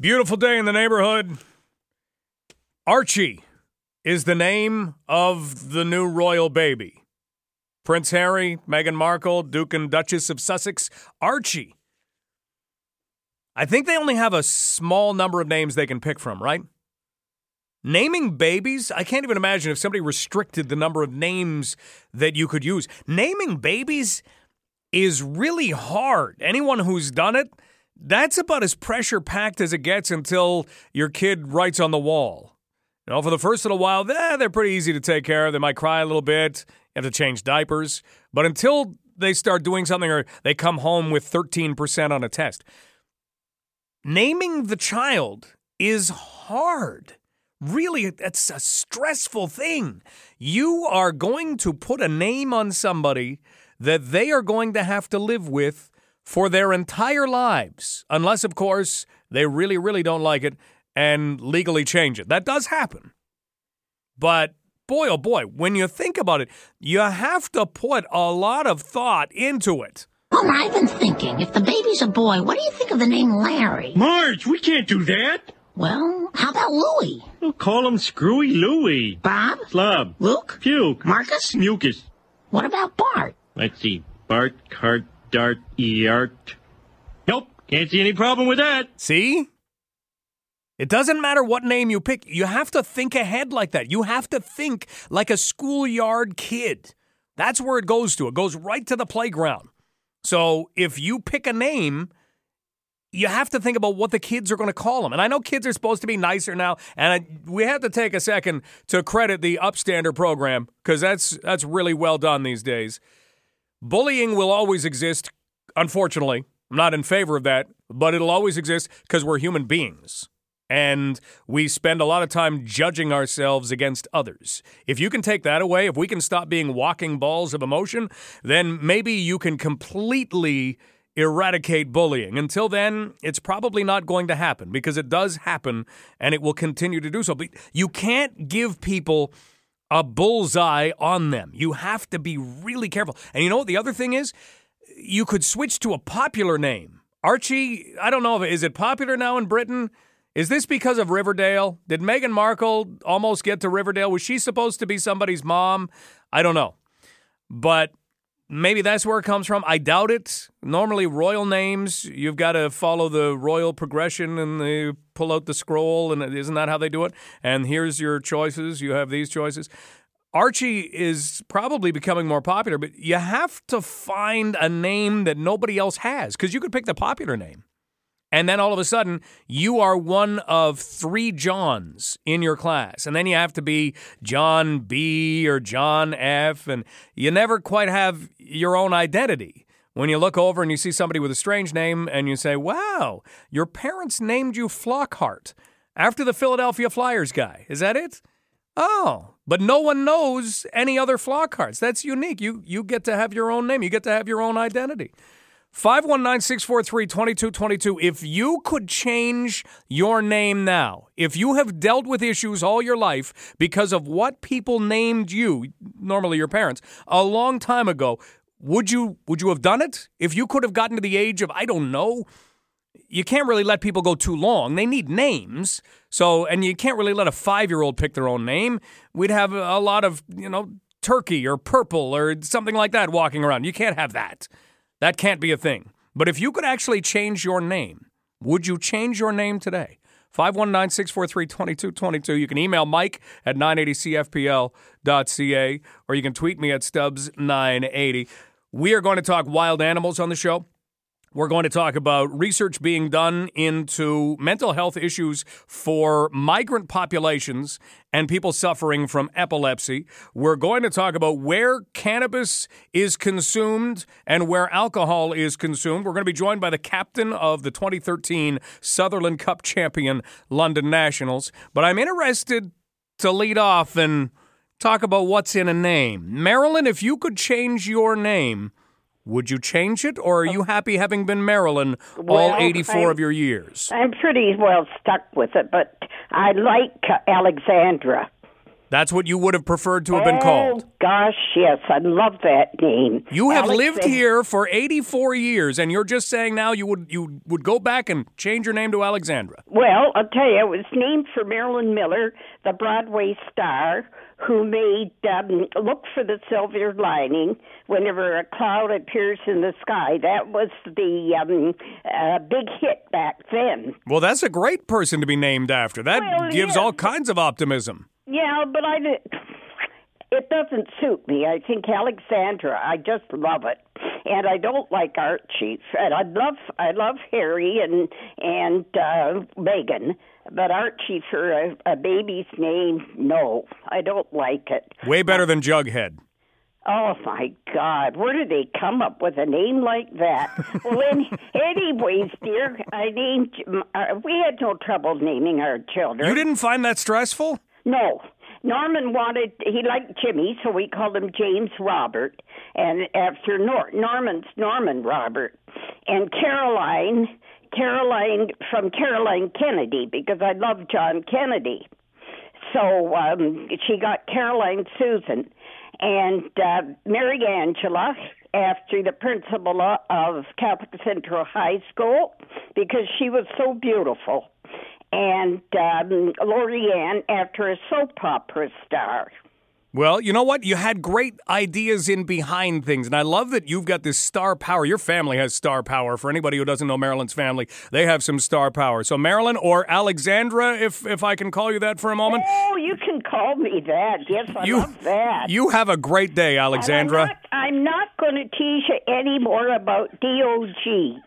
Beautiful day in the neighborhood. Archie is the name of the new royal baby. Prince Harry, Meghan Markle, Duke and Duchess of Sussex, Archie. I think they only have a small number of names they can pick from, right? Naming babies, I can't even imagine if somebody restricted the number of names that you could use. Naming babies is really hard. Anyone who's done it, that's about as pressure packed as it gets until your kid writes on the wall. You know, for the first little while, eh, they're pretty easy to take care of. They might cry a little bit, you have to change diapers. But until they start doing something or they come home with 13% on a test, naming the child is hard. Really, it's a stressful thing. You are going to put a name on somebody that they are going to have to live with for their entire lives, unless, of course, they really, really don't like it and legally change it. That does happen. But boy, oh boy, when you think about it, you have to put a lot of thought into it. Well, I've been thinking, if the baby's a boy, what do you think of the name Larry? Marge, we can't do that. Well, how about Louie? We'll call him Screwy Louie. Bob? Slub. Luke? Puke. Marcus? Mucus. What about Bart? Let's see. Bart, Cart, Dart, Eart. Nope. Can't see any problem with that. See? It doesn't matter what name you pick. You have to think ahead like that. You have to think like a schoolyard kid. That's where it goes to. It goes right to the playground. So if you pick a name, you have to think about what the kids are going to call them. And I know kids are supposed to be nicer now, and I, we have to take a second to credit the Upstander program because that's that's really well done these days. Bullying will always exist, unfortunately. I'm not in favor of that, but it'll always exist because we're human beings. And we spend a lot of time judging ourselves against others. If you can take that away, if we can stop being walking balls of emotion, then maybe you can completely eradicate bullying. Until then, it's probably not going to happen because it does happen and it will continue to do so. But you can't give people a bullseye on them. You have to be really careful. And you know what the other thing is? You could switch to a popular name. Archie, I don't know if is it popular now in Britain? Is this because of Riverdale? Did Meghan Markle almost get to Riverdale? Was she supposed to be somebody's mom? I don't know. But maybe that's where it comes from. I doubt it. Normally, royal names, you've got to follow the royal progression and they pull out the scroll, and isn't that how they do it? And here's your choices. You have these choices. Archie is probably becoming more popular, but you have to find a name that nobody else has because you could pick the popular name. And then all of a sudden, you are one of three Johns in your class. And then you have to be John B or John F. And you never quite have your own identity. When you look over and you see somebody with a strange name and you say, wow, your parents named you Flockhart after the Philadelphia Flyers guy. Is that it? Oh, but no one knows any other Flockharts. That's unique. You, you get to have your own name, you get to have your own identity. 519 643 2222. If you could change your name now, if you have dealt with issues all your life because of what people named you, normally your parents, a long time ago, would you would you have done it? If you could have gotten to the age of I don't know, you can't really let people go too long. They need names. So, and you can't really let a 5-year-old pick their own name. We'd have a lot of, you know, turkey or purple or something like that walking around. You can't have that. That can't be a thing. But if you could actually change your name, would you change your name today? 519 643 2222. You can email Mike at 980cfpl.ca or you can tweet me at Stubbs980. We are going to talk wild animals on the show. We're going to talk about research being done into mental health issues for migrant populations and people suffering from epilepsy. We're going to talk about where cannabis is consumed and where alcohol is consumed. We're going to be joined by the captain of the 2013 Sutherland Cup champion London Nationals. But I'm interested to lead off and talk about what's in a name. Marilyn, if you could change your name, would you change it, or are you oh. happy having been Marilyn all Well, 84 I'm- of your years? I'm pretty well stuck with it, but I like Alexandra. That's what you would have preferred to have been oh, called. Oh gosh, yes, I love that name. You have lived here for 84 years, and you're just saying now you would you would go back and change your name to Alexandra. Well, I'll tell you, it was named for Marilyn Miller, the Broadway star who made um, Look for the Silver Lining whenever a cloud appears in the sky. That was the um, uh, big hit back then. Well, that's a great person to be named after. That Well, gives yeah. all kinds of optimism. Yeah, but I it doesn't suit me. I think Alexandra. I just love it, and I don't like Archie. And I love I love Harry and and uh, Meghan, but Archie for a, a baby's name, no, I don't like it. Way better than Jughead. Oh my God! Where did they come up with a name like that? well, any, anyways, dear, I named. Uh, we had no trouble naming our children. You didn't find that stressful? No. Norman wanted, he liked Jimmy, so we called him James Robert. And after Nor- Norman's Norman Robert. And Caroline, Caroline from Caroline Kennedy, because I love John Kennedy. So um, she got Caroline Susan. And uh, Mary Angela, after the principal of Catholic Central High School, because she was so beautiful and um, Lorianne after a soap opera star. Well, you know what? You had great ideas in behind things, and I love that you've got this star power. Your family has star power. For anybody who doesn't know Marilyn's family, they have some star power. So, Marilyn or Alexandra, if if I can call you that for a moment, Oh, you can call me that. Yes, I you love that. you have a great day, And Alexandra. I'm not, not going to tease you any more about DOG.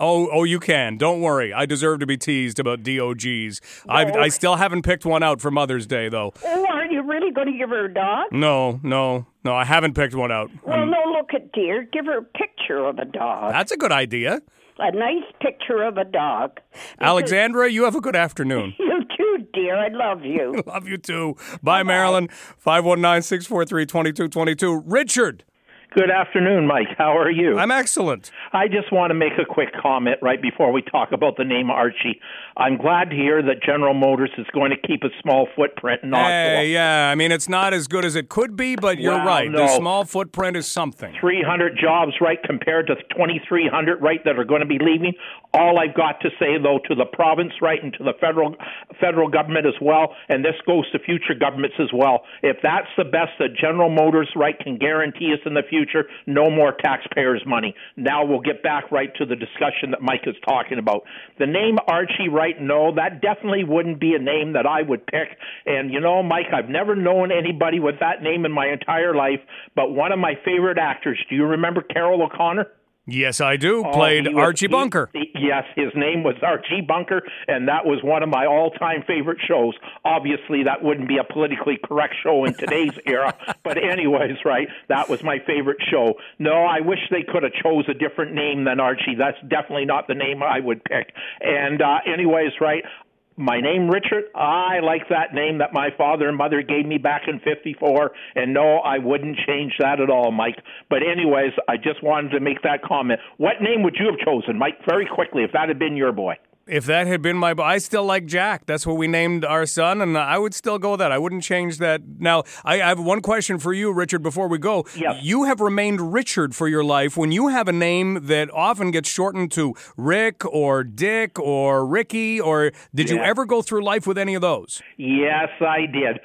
Oh, oh, you can. Don't worry. I deserve to be teased about DOGs. I No. I still haven't picked one out for Mother's Day, though. Oh, are you really going to give her a dog? No, no, no. I haven't picked one out. Well, no, look at dear. Give her a picture of a dog. That's a good idea. A nice picture of a dog. Alexandra, you have a good afternoon. You too, dear. I love you. Love you too. Bye, Marilyn. 519 643 2222. Richard, Good afternoon, Mike. How are you? I'm excellent. I just want to make a quick comment right before we talk about the name Archie. I'm glad to hear that General Motors is going to keep a small footprint in Oshawa. Hey, yeah. I mean, it's not as good as it could be, but you're Well, right. The small footprint is something. 300 jobs, right, compared to 2,300, right, that are going to be leaving. All I've got to say, though, to the province, right, and to the federal federal government as well, and this goes to future governments as well. If that's the best that General Motors, right, can guarantee us in the future, no more taxpayers' money. Now we'll get back right to the discussion that Mike is talking about. The name Archie, no, that definitely wouldn't be a name that I would pick. And you know, Mike, I've never known anybody with that name in my entire life, but one of my favorite actors, do you remember Carroll O'Connor? Yes, I do. Oh, Played was- Archie he- Bunker. he- yes, his name was Archie Bunker, and that was one of my all-time favorite shows. Obviously, that wouldn't be a politically correct show in today's era, but anyways, right? That was my favorite show. No, I wish they could have chose a different name than Archie. That's definitely not the name I would pick. And uh, anyways, right? My name Richard. I like that name that my father and mother gave me back in 54 and no, I wouldn't change that at all, Mike. But anyways, I just wanted to make that comment. What name would you have chosen, Mike, very quickly if that had been your boy? If that had been my, I still like Jack. That's what we named our son, and I would still go with that. I wouldn't change that. Now, I, I have one question for you, Richard. Before we go, Yes. you have remained Richard for your life. When you have a name that often gets shortened to Rick or Dick or Ricky, or did you ever go through life with any of those? Yes, I did.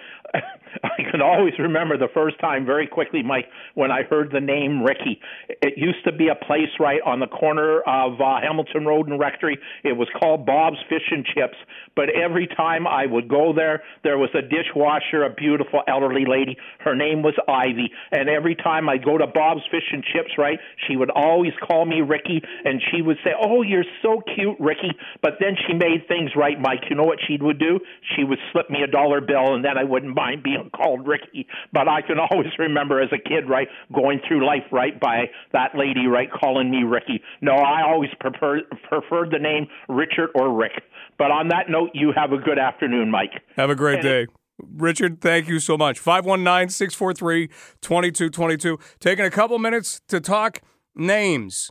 I can always remember the first time very quickly, Mike, when I heard the name Ricky. It used to be a place right on the corner of uh, Hamilton Road and Rectory. It was called Bob's Fish and Chips. But every time I would go there, there was a dishwasher, a beautiful elderly lady. Her name was Ivy. And every time I'd go to Bob's Fish and Chips, right, she would always call me Ricky, and she would say, "Oh, you're so cute, Ricky." But then she made things right, Mike. You know what she would do? She would slip me a dollar bill, and then I wouldn't mind being called Ricky. But I can always remember as a kid, right, going through life, right, by that lady, right, calling me Ricky. No, I always prefer, preferred the name Richard or Rick. But on that note, you have a good afternoon, Mike. Have a great day. Richard, thank you so much. 519 643 2222. Taking a couple minutes to talk names.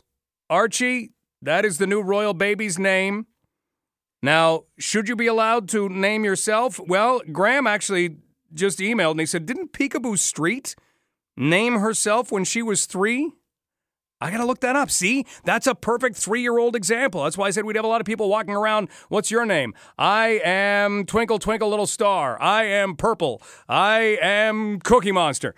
Archie, that is the new royal baby's name. Now, should you be allowed to name yourself? Well, Graham actually just emailed and he said, Didn't Picabo Street name herself when she was three? I got to look that up. See, that's a perfect three year old example. That's why I said we'd have a lot of people walking around. What's your name? I am Twinkle Twinkle Little Star. I am Purple. I am Cookie Monster.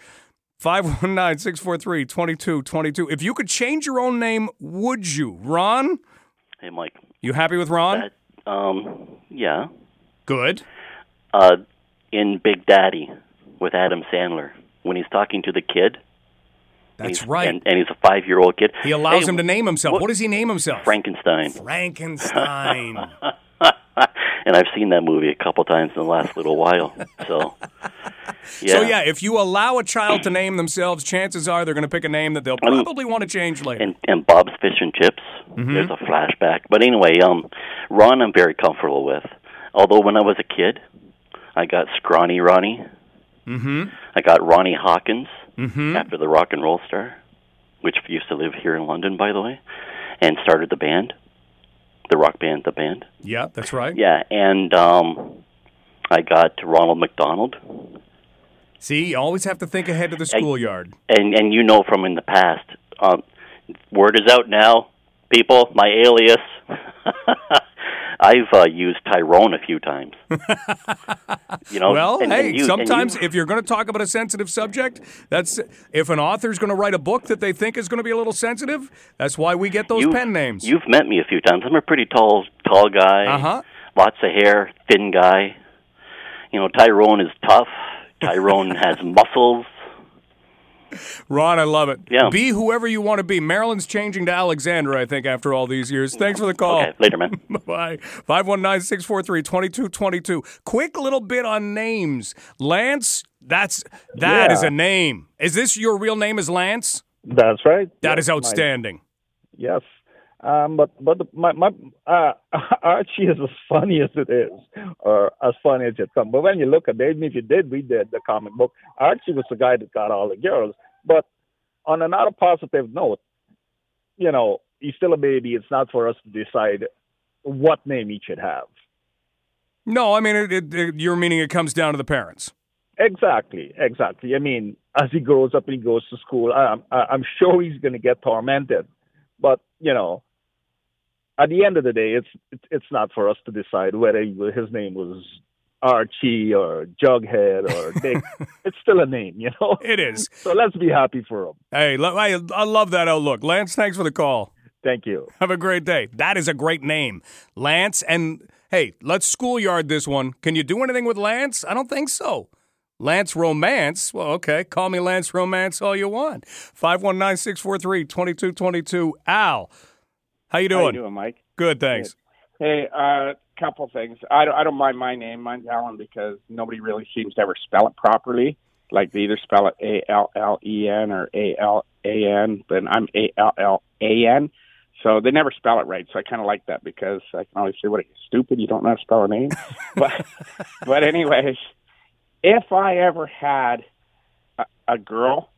519 643 2222. If you could change your own name, would you? Ron? Hey, Mike. You happy with Ron? That, um, yeah. Good. Uh, in Big Daddy with Adam Sandler, when he's talking to the kid. That's he's- right. And, and he's a five year old kid. he allows Hey, him to name himself. what- what does he name himself? Frankenstein. Frankenstein. and I've seen that movie a couple times in the last little while. So, yeah. So, yeah, if you allow a child to name themselves, chances are they're going to pick a name that they'll probably want to change later. And, and Bob's Fish and Chips. Mm-hmm. There's a flashback. But anyway, um, Ron, I'm very comfortable with. Although when I was a kid, I got Scrawny Ronnie. Mm-hmm. I got Ronnie Hawkins Mm-hmm. after the rock and roll star, which used to live here in London, by the way, and started the band, the rock band, the band. yeah, that's right. Yeah, and um, I got Ronald McDonald, See, you always have to think ahead to the schoolyard. and and you know from in the past, um, word is out now, people. My alias. I've uh, used Tyrone a few times. you know, Well, and- hey, and you- sometimes you- if you're going to talk about a sensitive subject, that's if an author's going to write a book that they think is going to be a little sensitive, that's why we get those pen names. You've met me a few times. I'm a pretty tall, tall guy. Uh-huh. Lots of hair, thin guy. You know, Tyrone is tough. Tyrone has muscles. Ron, I love it. Yeah. Be whoever you want to be. Marilyn's changing to Alexandra, I think, after all these years. Thanks for the call. Okay, later, man. Bye. 519 643 2222. Quick little bit on names. Lance, that's that is Yeah. a name. Is this your real name is Lance? That's right. That Yes, is my- outstanding. yes. Um, but but the, my my uh, Archie is as funny as it is, or as funny as it comes. But when you look at it, even if you did read the, the comic book, Archie was the guy that got all the girls. But on another positive note, you know, he's still a baby. It's not for us to decide what name he should have. No, I mean, it, it, it- you're meaning it comes down to the parents. Exactly, exactly. I mean, as he grows up and he goes to school, I'm, I'm sure he's going to get tormented. But you know, at the end of the day, it's it's, not for us to decide whether his name was Archie or Jughead or Dick. it's still a name, you know. It is. So let's be happy for him. Hey, I, I love that outlook. Lance, thanks for the call. Thank you. Have a great day. That is a great name. Lance, and hey, let's schoolyard this one. Can you do anything with Lance? I don't think so. Lance Romance? Well, okay. Call me Lance Romance all you want. 519 643 2222. Al, how you doing? How you doing, Mike? Good, thanks. Hey, uh, couple things. I don't, I don't mind my name. Mine's Alan because nobody really seems to ever spell it properly. Like they either spell it A L L E N or A L A N, but I'm A L L A N. So they never spell it right. So I kind of like that because I can always say, "What are you stupid? You don't know how to spell a name." but but anyways, if I ever had a, a girl,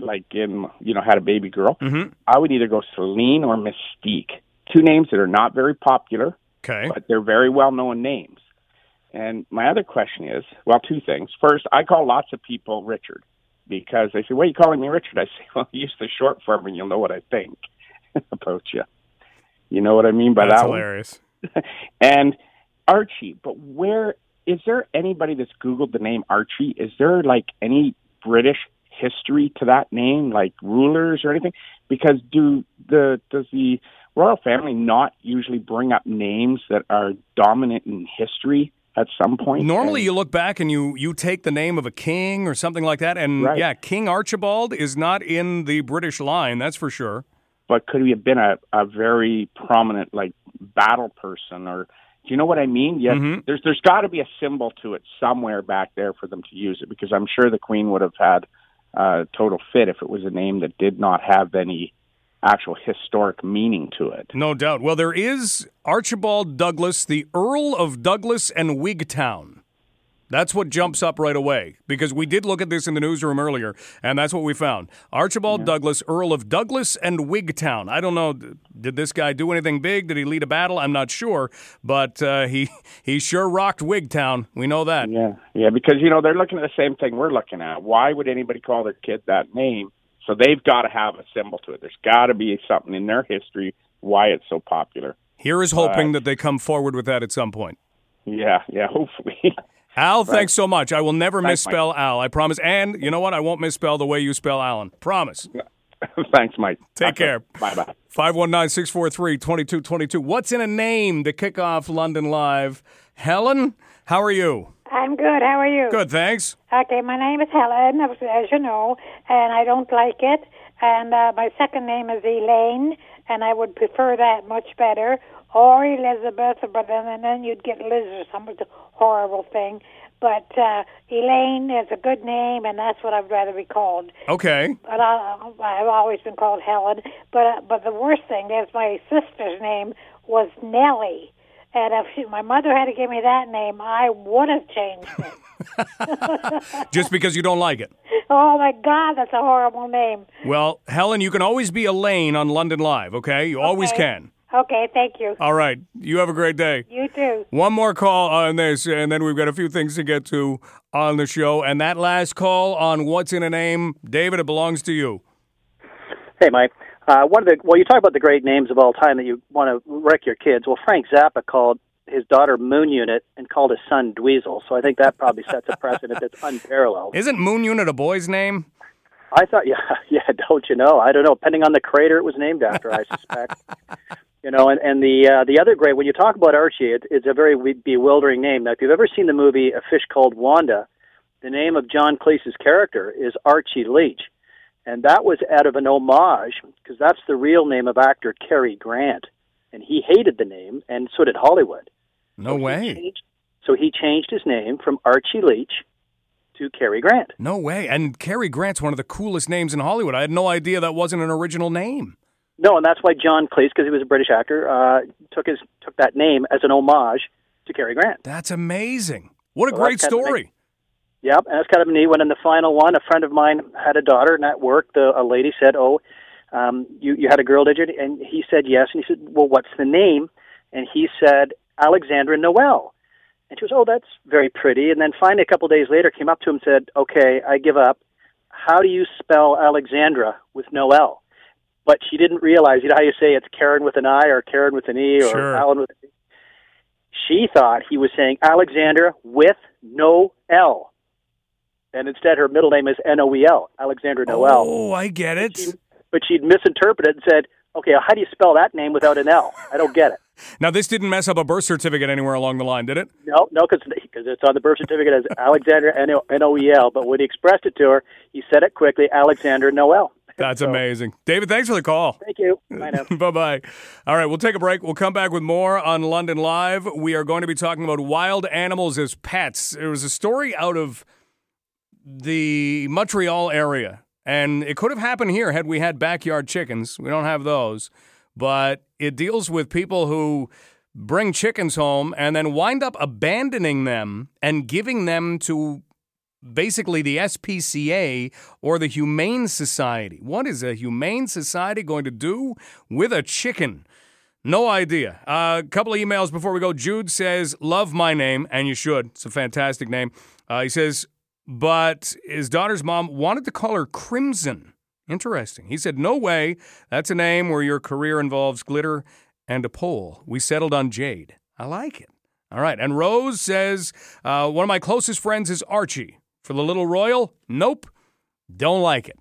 like in you know had a baby girl, Mhm. I would either go Celine or Mystique. Two names that are not very popular, Okay. but they're very well known names. And my other question is, well, two things. First, I call lots of people Richard because they say, "Why are you calling me Richard?" I say, "Well, use the short form, and you'll know what I think about you." You know what I mean by That's that hilarious. and Archie, but where is there anybody that's Googled the name Archie? Is there like any British history to that name, like rulers or anything? Because do the does the royal family not usually bring up names that are dominant in history at some point? Normally, And- you look back and you you take the name of a king or something like that, and Right. yeah, King Archibald is not in the British line. That's for sure. but could he have been a, a very prominent like battle person or do you know what I mean? Yes, Mhm. there's there's got to be a symbol to it somewhere back there for them to use it because I'm sure the Queen would have had uh, total fit if it was a name that did not have any actual historic meaning to it. No doubt. Well, there is Archibald Douglas, the Earl of Douglas and Wigtown. That's what jumps up right away because we did look at this in the newsroom earlier, and that's what we found. Archibald Douglas, Earl of Douglas and Wigtown. I don't know, did this guy do anything big? Did he lead a battle? I'm not sure, but uh, he he sure rocked Wigtown. We know that. Yeah, yeah, because you know they're looking at the same thing we're looking at. Why would anybody call their kid that name? So they've got to have a symbol to it. There's got to be something in their history why it's so popular. Here is hoping that they come forward with that at some point. Yeah, yeah, hopefully. Al, thanks so much. I will never Thanks, misspell Al. I promise. And you know what? I won't misspell the way you spell Alan. Promise. Thanks, Mike. Take care. Bye bye. 519 643 2222. What's in a name to kick off London Live? Helen, how are you? I'm good. How are you? Good, thanks. Okay, my name is Helen, as as you know, and I don't like it. And uh, my second name is Elaine, and I would prefer that much better. Or Elizabeth, but then and then you'd get Liz or some horrible thing. But uh, Elaine is a good name, and that's what I'd rather be called. Okay. But I, I've always been called Helen. But uh, but the worst thing is my sister's name was Nellie, and if she, my mother had to give me that name, I would have changed it. Just because you don't like it. oh my God, that's a horrible name. Well, Helen, you can always be Elaine on London Live, okay? You always can. Okay, thank you. All right. You have a great day. You too. One more call on this, and then we've got a few things to get to on the show. And that last call on what's in a name, David, it belongs to you. Hey, Mike. Uh, one of the well, you talk about the great names of all time that you want to wreck your kids. Well, Frank Zappa called his daughter Moon Unit and called his son Dweezil. So I think that probably sets a precedent that's unparalleled. Isn't Moon Unit a boy's name? I thought, yeah, yeah. Don't you know? I don't know. Depending on the crater it was named after, I suspect. you know, and and the uh, the other great when you talk about Archie, it, it's a very bewildering name. Now, if you've ever seen the movie A Fish Called Wanda, the name of John Cleese's character is Archie Leach, and that was out of an homage because that's the real name of actor Cary Grant, and he hated the name, and so did Hollywood. No way. Changed- So he changed his name from Archie Leach to Cary Grant. No way. And Cary Grant's one of the coolest names in Hollywood. I had no idea that wasn't an original name. No, and that's why John Cleese, because he was a British actor, uh, took his took that name as an homage to Cary Grant. That's amazing. What a So great story. Yep, and that's kind of neat. When in the final one, a friend of mine had a daughter, and at work, the a lady said, "Oh, um, you you had a girl, did you?" And he said, "Yes." And he said, "Well, what's the name?" And he said, "Alexandra Noel." And she was, "Oh, that's very pretty." And then finally, a couple of days later, came up to him and said, "Okay, I give up. How do you spell Alexandra with no L?" But she didn't realize, you know how you say it's Karen with an I or Karen with an E or Sure. Alan with an E? She thought he was saying Alexandra with no L. And instead, her middle name is N O E L, Alexandra Noel. Oh, I get it. But she'd misinterpreted and said, okay, how do you spell that name without an L? I don't get it. Now, this didn't mess up a birth certificate anywhere along the line, did it? No, no, because it's on the birth certificate as Alexandra N O E L. But when he expressed it to her, he said it quickly, Alexandra Noel. That's amazing. David, thanks for the call. Thank you. Bye bye. All right, we'll take a break. We'll come back with more on London Live. We are going to be talking about wild animals as pets. There was a story out of the Montreal area, and it could have happened here had we had backyard chickens. We don't have those, but it deals with people who bring chickens home and then wind up abandoning them and giving them to basically the SPCA or the Humane Society. What is a Humane Society going to do with a chicken? No idea. A couple of emails before we go. Jude says, Love my name, and you should. It's a fantastic name. Uh, he says, but his daughter's mom wanted to call her Crimson. Interesting. He said, No way. That's a name where your career involves glitter and a pole. We settled on Jade. I like it. All right. And Rose says, uh, One of my closest friends is Archie. For the little royal, nope. Don't like it.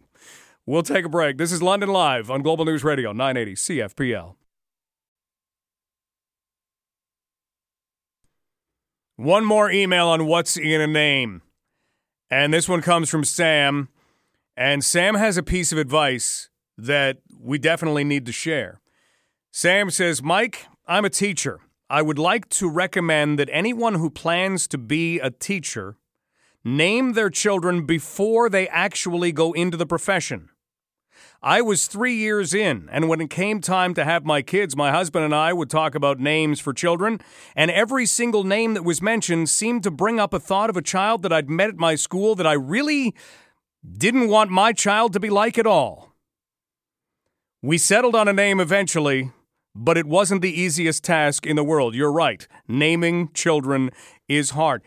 We'll take a break. This is London Live on Global News Radio, 980 CFPL. One more email on what's in a name. And this one comes from Sam. And Sam has a piece of advice that we definitely need to share. Sam says, Mike, I'm a teacher. I would like to recommend that anyone who plans to be a teacher name their children before they actually go into the profession. I was three years in, and when it came time to have my kids, my husband and I would talk about names for children, and every single name that was mentioned seemed to bring up a thought of a child that I'd met at my school that I really didn't want my child to be like at all. We settled on a name eventually, but it wasn't the easiest task in the world. You're right. Naming children is hard.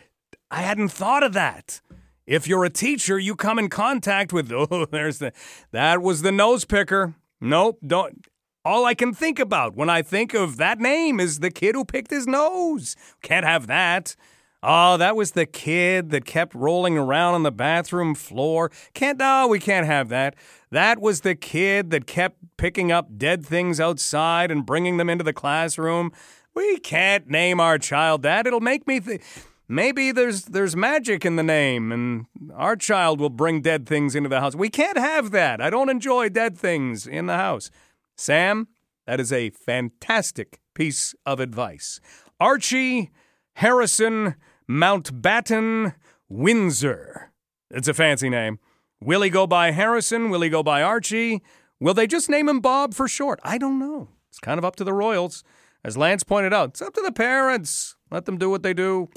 I hadn't thought of that. If you're a teacher, you come in contact with oh, there's the that was the nose picker. Nope, don't all I can think about when I think of that name is the kid who picked his nose. Can't have that. Oh, that was the kid that kept rolling around on the bathroom floor. Can't, no, we can't have that. That was the kid that kept picking up dead things outside and bringing them into the classroom. We can't name our child that. It'll make me think. Maybe there's there's magic in the name, and our child will bring dead things into the house. We can't have that. I don't enjoy dead things in the house. Sam, that is a fantastic piece of advice. Archie Harrison Mountbatten Windsor. It's a fancy name. Will he go by Harrison? Will he go by Archie? Will they just name him Bob for short? I don't know. It's kind of up to the Royals. As Lance pointed out, it's up to the parents. Let them do what they do.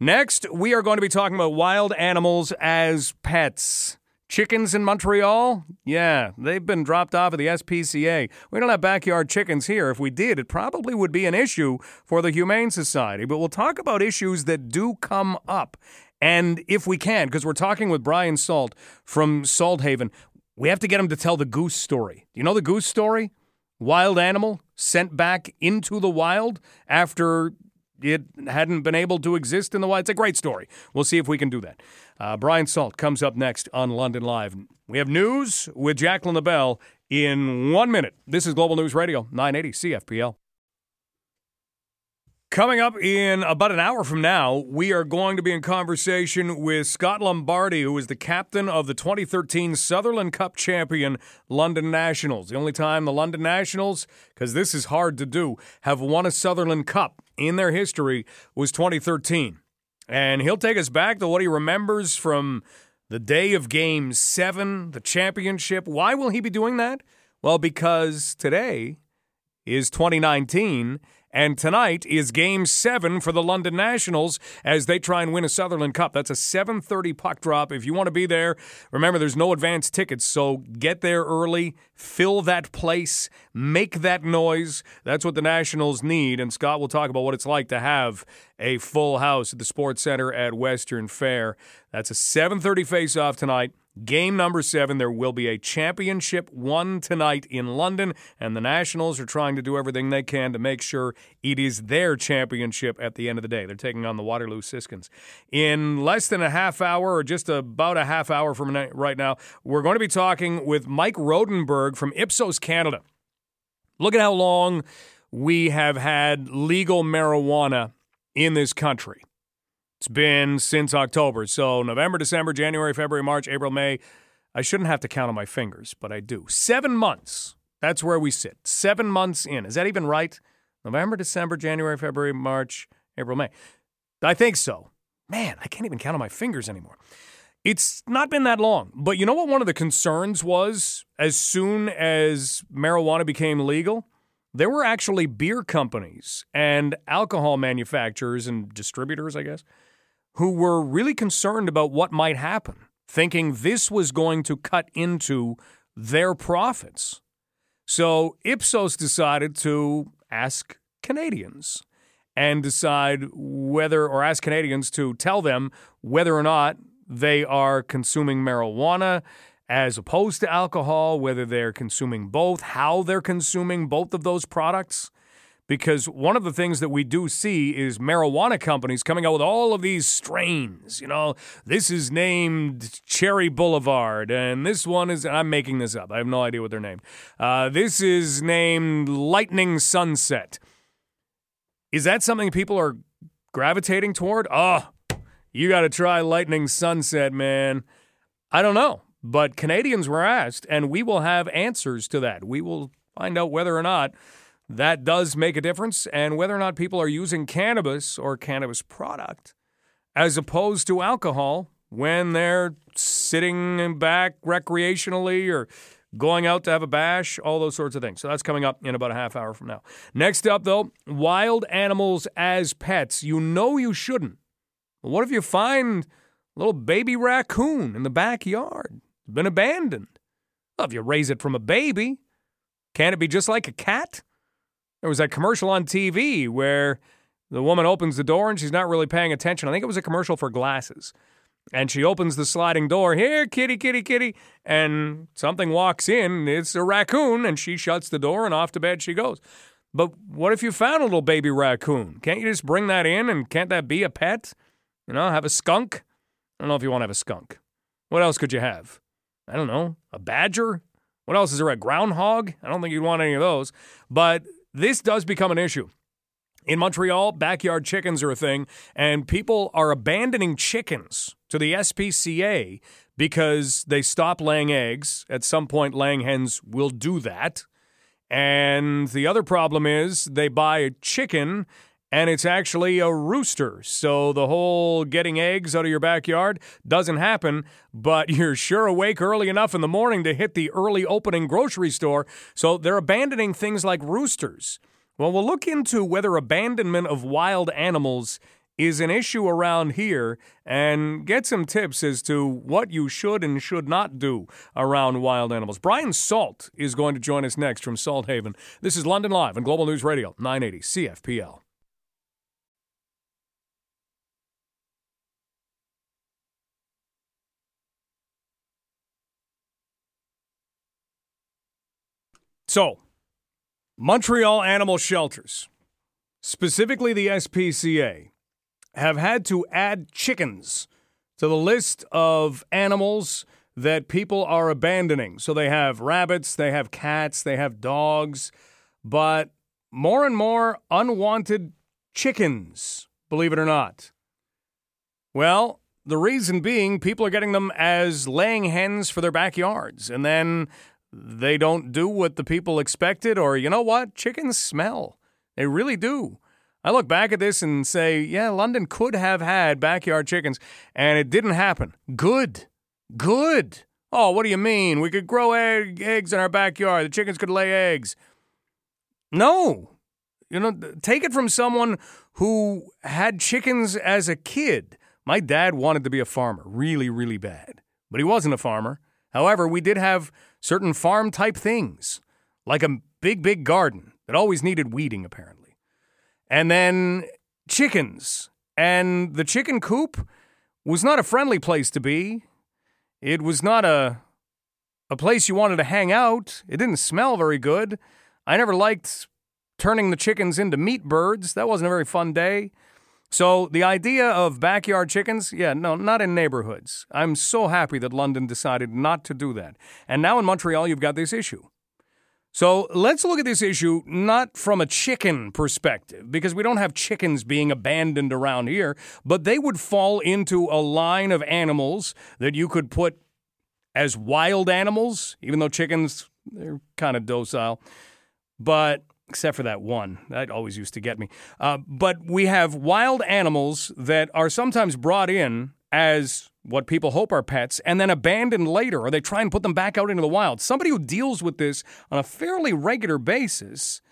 Next, we are going to be talking about wild animals as pets. Chickens in Montreal? Yeah, they've been dropped off at the SPCA. We don't have backyard chickens here. If we did, it probably would be an issue for the Humane Society. But we'll talk about issues that do come up. And if we can, because we're talking with Brian Salt from Salthaven, we have to get him to tell the goose story. Do you know the goose story? Wild animal sent back into the wild after it hadn't been able to exist in the wild. It's a great story. We'll see if we can do that. Uh, Brian Salt comes up next on London Live. We have news with Jacqueline LaBelle in one minute. This is Global News Radio, 980 CFPL. Coming up in about an hour from now, we are going to be in conversation with Scott Lombardi, who is the captain of the 2013 Sutherland Cup champion London Nationals. The only time the London Nationals, because this is hard to do, have won a Sutherland Cup in their history was 2013. And he'll take us back to what he remembers from the day of game seven, the championship. Why will he be doing that? Well, because today is 2019 and tonight is game seven for the London Nationals as they try and win a Sutherland Cup. That's a 7:30 puck drop. If you want to be there, remember there's no advance tickets, so get there early, fill that place, make that noise. That's what the Nationals need. And Scott will talk about what it's like to have a full house at the Sports Center at Western Fair. That's a 7:30 face-off tonight. Game number seven, there will be a championship won tonight in London, and the Nationals are trying to do everything they can to make sure it is their championship at the end of the day. They're taking on the Waterloo Siskins. In less than a half hour, or just about a half hour from right now, we're going to be talking with Mike Rodenberg from Ipsos Canada. Look at how long we have had legal marijuana in this country. It's been since October. So November, December, January, February, March, April, May. I shouldn't have to count on my fingers, but I do. Seven months. That's where we sit. Seven months in. Is that even right? November, December, January, February, March, April, May. I think so. Man, I can't even count on my fingers anymore. It's not been that long. But you know what one of the concerns was as soon as marijuana became legal? There were actually beer companies and alcohol manufacturers and distributors, I guess, who were really concerned about what might happen, thinking this was going to cut into their profits. So Ipsos decided to ask Canadians and decide whether, or ask Canadians to tell them whether or not they are consuming marijuana as opposed to alcohol, whether they're consuming both, how they're consuming both of those products. Because one of the things that we do see is marijuana companies coming out with all of these strains. You know, this is named Cherry Boulevard, and this one is, I'm making this up. I have no idea what they're named. Uh, this is named Lightning Sunset. Is that something people are gravitating toward? Oh, you got to try Lightning Sunset, man. I don't know. But Canadians were asked, and we will have answers to that. We will find out whether or not that does make a difference and whether or not people are using cannabis or cannabis product as opposed to alcohol when they're sitting back recreationally or going out to have a bash, all those sorts of things. So that's coming up in about a half hour from now. Next up, though, wild animals as pets. You know you shouldn't. But what if you find a little baby raccoon in the backyard? It's been abandoned. Well, if you raise it from a baby, can it be just like a cat? There was that commercial on TV where the woman opens the door and she's not really paying attention. I think it was a commercial for glasses. And she opens the sliding door. Here, kitty, kitty, kitty. And something walks in. It's a raccoon. And she shuts the door and off to bed she goes. But what if you found a little baby raccoon? Can't you just bring that in and can't that be a pet? You know, have a skunk? I don't know if you want to have a skunk. What else could you have? I don't know. A badger? What else is there? A groundhog? I don't think you'd want any of those. But this does become an issue. In Montreal, backyard chickens are a thing, and people are abandoning chickens to the SPCA because they stop laying eggs. At some point, laying hens will do that. And the other problem is they buy a chicken and it's actually a rooster. So the whole getting eggs out of your backyard doesn't happen, but you're sure awake early enough in the morning to hit the early opening grocery store. So they're abandoning things like roosters. Well, we'll look into whether abandonment of wild animals is an issue around here and get some tips as to what you should and should not do around wild animals. Brian Salt is going to join us next from Salthaven. This is London Live on Global News Radio, 980 CFPL. So, Montreal animal shelters, specifically the SPCA, have had to add chickens to the list of animals that people are abandoning. So they have rabbits, they have cats, they have dogs, but more and more unwanted chickens, believe it or not. Well, the reason being people are getting them as laying hens for their backyards. And then they don't do what the people expected, or you know what? Chickens smell. They really do. I look back at this and say, yeah, London could have had backyard chickens, and it didn't happen. Good. Good. Oh, what do you mean? We could grow egg, eggs in our backyard. The chickens could lay eggs. No. You know, take it from someone who had chickens as a kid. My dad wanted to be a farmer, really, really bad. But he wasn't a farmer. However, we did have certain farm type things, like a big, big garden that always needed weeding, apparently. And then chickens. And the chicken coop was not a friendly place to be. It was not a a place you wanted to hang out. It didn't smell very good. I never liked turning the chickens into meat birds. That wasn't a very fun day. So the idea of backyard chickens, yeah, no, not in neighborhoods. I'm so happy that London decided not to do that. And now in Montreal, you've got this issue. So let's look at this issue not from a chicken perspective, because we don't have chickens being abandoned around here, but they would fall into a line of animals that you could put as wild animals, even though chickens, they're kind of docile. But except for that one. That always used to get me. Uh, but we have wild animals that are sometimes brought in as what people hope are pets and then abandoned later, or they try and put them back out into the wild. Somebody who deals with this on a fairly regular basis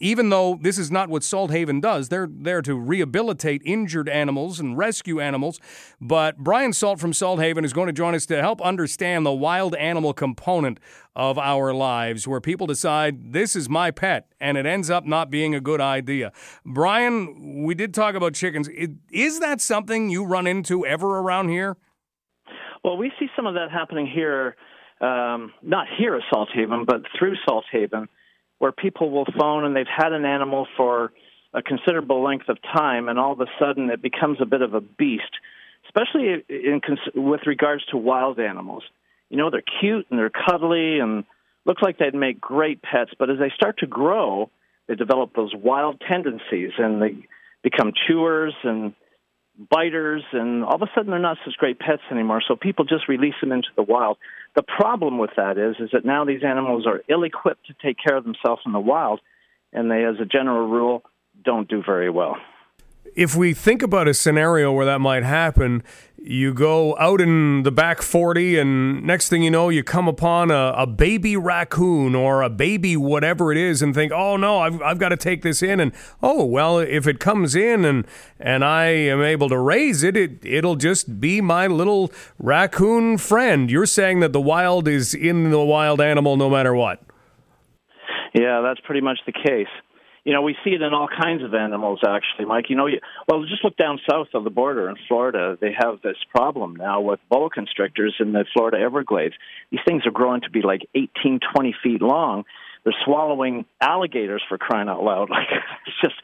even though this is not what Salthaven does, they're there to rehabilitate injured animals and rescue animals. But Brian Salt from Salthaven is going to join us to help understand the wild animal component of our lives, where people decide this is my pet, and it ends up not being a good idea. Brian, we did talk about chickens. Is that something you run into ever around here? Well, we see some of that happening here, um, not here at Salthaven, but through Salthaven where people will phone and they've had an animal for a considerable length of time, and all of a sudden it becomes a bit of a beast, especially in, with regards to wild animals. You know, they're cute and they're cuddly and look like they'd make great pets, but as they start to grow, they develop those wild tendencies and they become chewers and biters, and all of a sudden they're not such great pets anymore. So people just release them into the wild. The problem with that is, is that now these animals are ill-equipped to take care of themselves in the wild, and they, as a general rule, don't do very well. If we think about a scenario where that might happen, you go out in the back 40 and next thing you know you come upon a, a, baby raccoon or a baby whatever it is and think oh no I've, I've got to take this in and oh well if it comes in and and i am able to raise it, it it'll just be my little raccoon friend. You're saying that the wild is in the wild animal no matter what. Yeah that's pretty much the case you know, we see it in all kinds of animals, actually, Mike. You know, you, well, just look down south of the border in Florida. They have this problem now with boa constrictors in the Florida Everglades. These things are growing to be like 18, 20 feet long. They're swallowing alligators for crying out loud. Like it's just,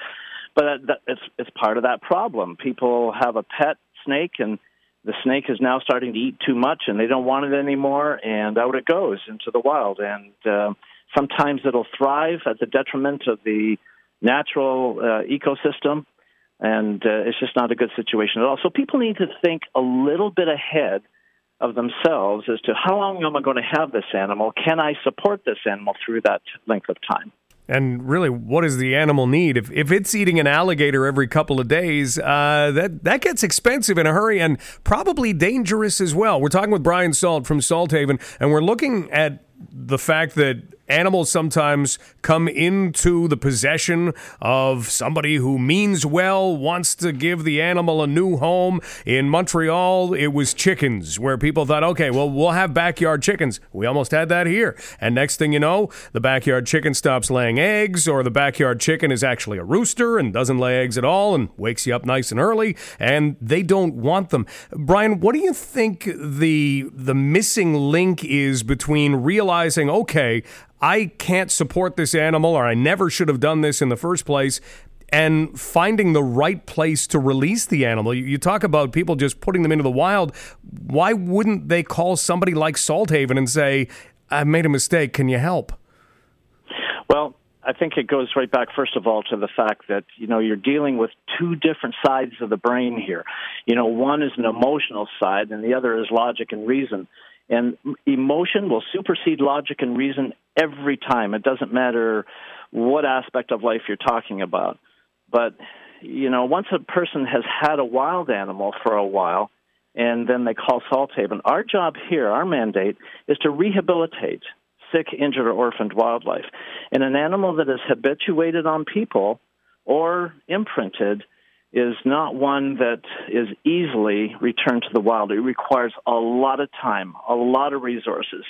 but that, it's it's part of that problem. People have a pet snake and the snake is now starting to eat too much and they don't want it anymore and out it goes into the wild and uh, sometimes it'll thrive at the detriment of the natural uh, ecosystem, and uh, it's just not a good situation at all. So people need to think a little bit ahead of themselves as to how long am I going to have this animal? Can I support this animal through that length of time? And really, what does the animal need? If, if it's eating an alligator every couple of days, uh, that that gets expensive in a hurry and probably dangerous as well. We're talking with Brian Salt from Salthaven, and we're looking at the fact that animals sometimes come into the possession of somebody who means well, wants to give the animal a new home. In Montreal, it was chickens, where people thought, okay, well, we'll have backyard chickens. We almost had that here. And next thing you know, the backyard chicken stops laying eggs, or the backyard chicken is actually a rooster and doesn't lay eggs at all and wakes you up nice and early, and they don't want them. Brian, what do you think the the missing link is between realizing, okay, I can't support this animal or I never should have done this in the first place and finding the right place to release the animal. You, talk about people just putting them into the wild. Why wouldn't they call somebody like Salthaven and say, I made a mistake, can you help? Well, I think it goes right back, first of all, to the fact that, you know, you're dealing with two different sides of the brain here. You know, one is an emotional side and the other is logic and reason. And emotion will supersede logic and reason every time. It doesn't matter what aspect of life you're talking about. But, you know, once a person has had a wild animal for a while, and then they call Salthaven, our job here, our mandate, is to rehabilitate sick, injured, or orphaned wildlife. And an animal that is habituated on people or imprinted is not one that is easily returned to the wild. It requires a lot of time, a lot of resources.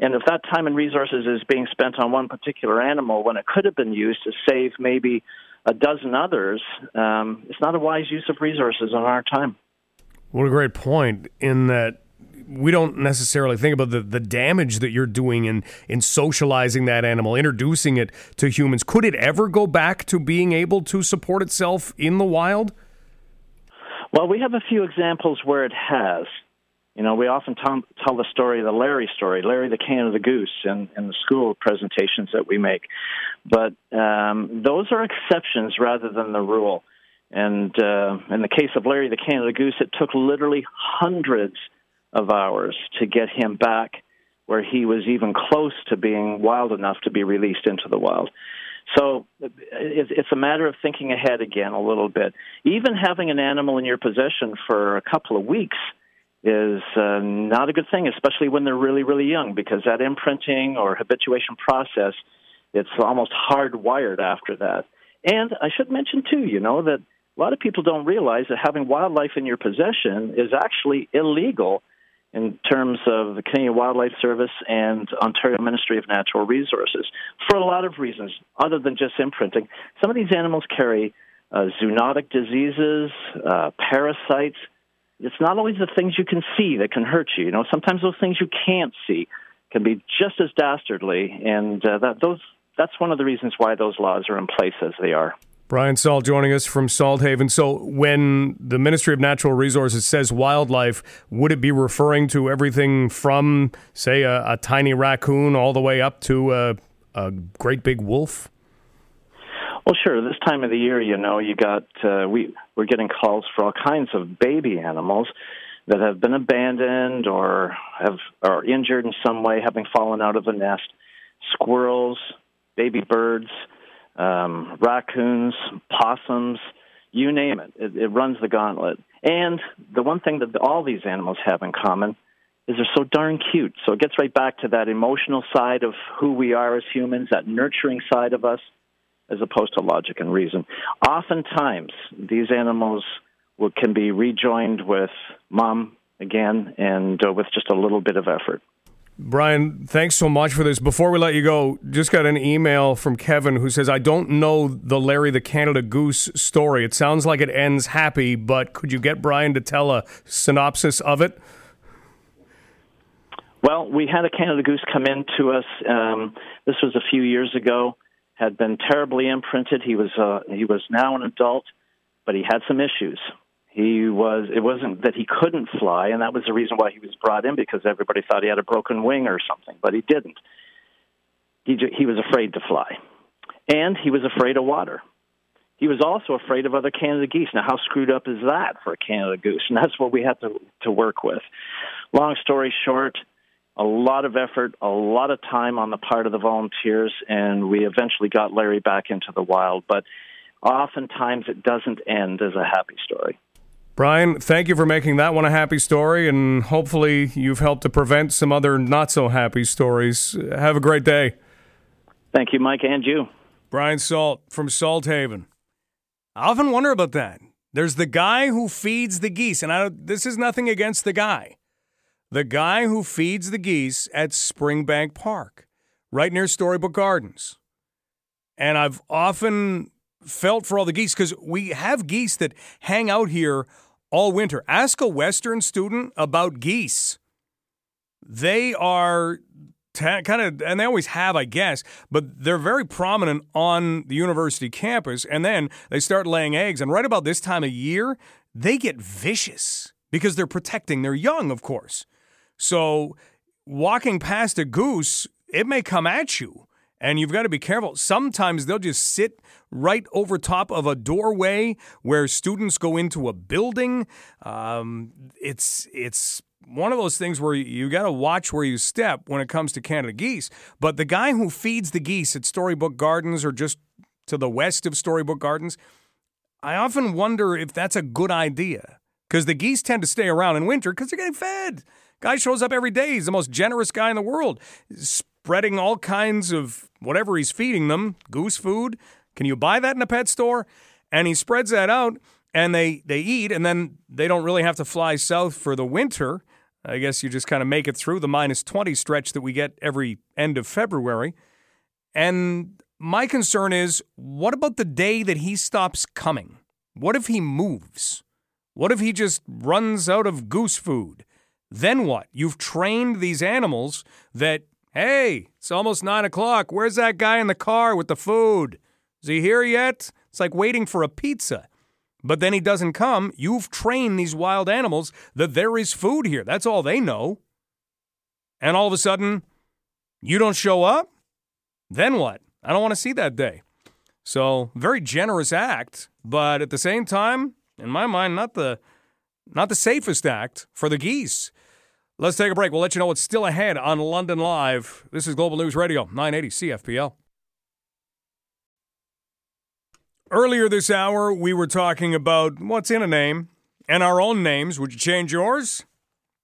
And if that time and resources is being spent on one particular animal when it could have been used to save maybe a dozen others, um, it's not a wise use of resources on our time. What a great point in that we don't necessarily think about the, the damage that you're doing in, in socializing that animal, introducing it to humans. Could it ever go back to being able to support itself in the wild? Well, we have a few examples where it has. You know, we often tell, tell the story, the Larry story, Larry the Canada Goose, in, in the school presentations that we make. But um, those are exceptions rather than the rule. And uh, in the case of Larry the Canada Goose, it took literally hundreds of hours to get him back where he was even close to being wild enough to be released into the wild. So it's a matter of thinking ahead again a little bit. Even having an animal in your possession for a couple of weeks is uh, not a good thing, especially when they're really, really young, because that imprinting or habituation process, it's almost hardwired after that. And I should mention, too, you know, that a lot of people don't realize that having wildlife in your possession is actually illegal in terms of the Canadian Wildlife Service and Ontario Ministry of Natural Resources for a lot of reasons, other than just imprinting. Some of these animals carry uh, zoonotic diseases, uh, parasites. It's not always the things you can see that can hurt you. You know, sometimes those things you can't see can be just as dastardly, and uh, that those that's one of the reasons why those laws are in place as they are. Brian Salt joining us from Salthaven. So, when the Ministry of Natural Resources says wildlife, would it be referring to everything from, say, a, a tiny raccoon all the way up to a, a, great big wolf? Well, sure. This time of the year, you know, you got uh, we we're getting calls for all kinds of baby animals that have been abandoned or have are injured in some way, having fallen out of the nest. Squirrels, baby birds um, raccoons, possums, you name it. It, it runs the gauntlet. And the one thing that all these animals have in common is they're so darn cute. So it gets right back to that emotional side of who we are as humans, that nurturing side of us, as opposed to logic and reason. Oftentimes, these animals can be rejoined with mom again and uh, with just a little bit of effort. Brian, thanks so much for this. Before we let you go, just got an email from Kevin who says, I don't know the Larry the Canada Goose story. It sounds like it ends happy, but could you get Brian to tell a synopsis of it? Well, we had a Canada Goose come in to us. Um, this was a few years ago. Had been terribly imprinted. He was uh, he was now an adult, but he had some issues. He was. It wasn't that he couldn't fly, and that was the reason why he was brought in because everybody thought he had a broken wing or something, but he didn't. He he was afraid to fly, and he was afraid of water. He was also afraid of other Canada geese. Now, how screwed up is that for a Canada goose? And that's what we had to to work with. Long story short, a lot of effort, a lot of time on the part of the volunteers, and we eventually got Larry back into the wild. But oftentimes it doesn't end as a happy story. Brian, thank you for making that one a happy story, and hopefully you've helped to prevent some other not so happy stories. Have a great day. Thank you, Mike, and you. Brian Salt from Salthaven. I often wonder about that. There's the guy who feeds the geese, and I this is nothing against the guy the guy who feeds the geese at Springbank Park, right near Storybook Gardens. And I've often felt for all the geese because we have geese that hang out here all winter. Ask a Western student about geese. They are t- kind of, and they always have, I guess, but they're very prominent on the university campus. And then they start laying eggs. And right about this time of year, they get vicious because they're protecting their young, of course. So walking past a goose, it may come at you. And you've got to be careful. Sometimes they'll just sit right over top of a doorway where students go into a building. Um, it's it's one of those things where you got to watch where you step when it comes to Canada geese. But the guy who feeds the geese at Storybook Gardens or just to the west of Storybook Gardens, I often wonder if that's a good idea because the geese tend to stay around in winter because they're getting fed. Guy shows up every day. He's the most generous guy in the world, spreading all kinds of whatever he's feeding them, goose food. Can you buy that in a pet store? And he spreads that out and they, they eat, and then they don't really have to fly south for the winter. I guess you just kind of make it through the minus 20 stretch that we get every end of February. And my concern is what about the day that he stops coming? What if he moves? What if he just runs out of goose food? Then what? You've trained these animals that, hey, it's almost nine o'clock. Where's that guy in the car with the food? Is he here yet? It's like waiting for a pizza. But then he doesn't come. You've trained these wild animals that there is food here. That's all they know. And all of a sudden, you don't show up? Then what? I don't want to see that day. So, very generous act, but at the same time, in my mind, not the not the safest act for the geese. Let's take a break. We'll let you know what's still ahead on London Live. This is Global News Radio, 980 CFPL. Earlier this hour, we were talking about what's in a name and our own names. Would you change yours?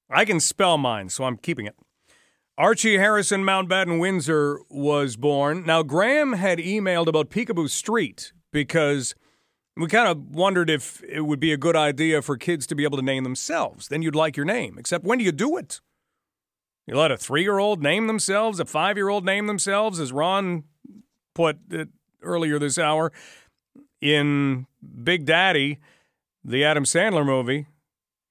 I can spell mine, so I'm keeping it. Archie Harrison Mountbatten Windsor was born. Now, Graham had emailed about Picabo Street because we kind of wondered if it would be a good idea for kids to be able to name themselves. Then you'd like your name. Except when do you do it? You let a three year old name themselves, a five year old name themselves, as Ron put it earlier this hour in Big Daddy, the Adam Sandler movie.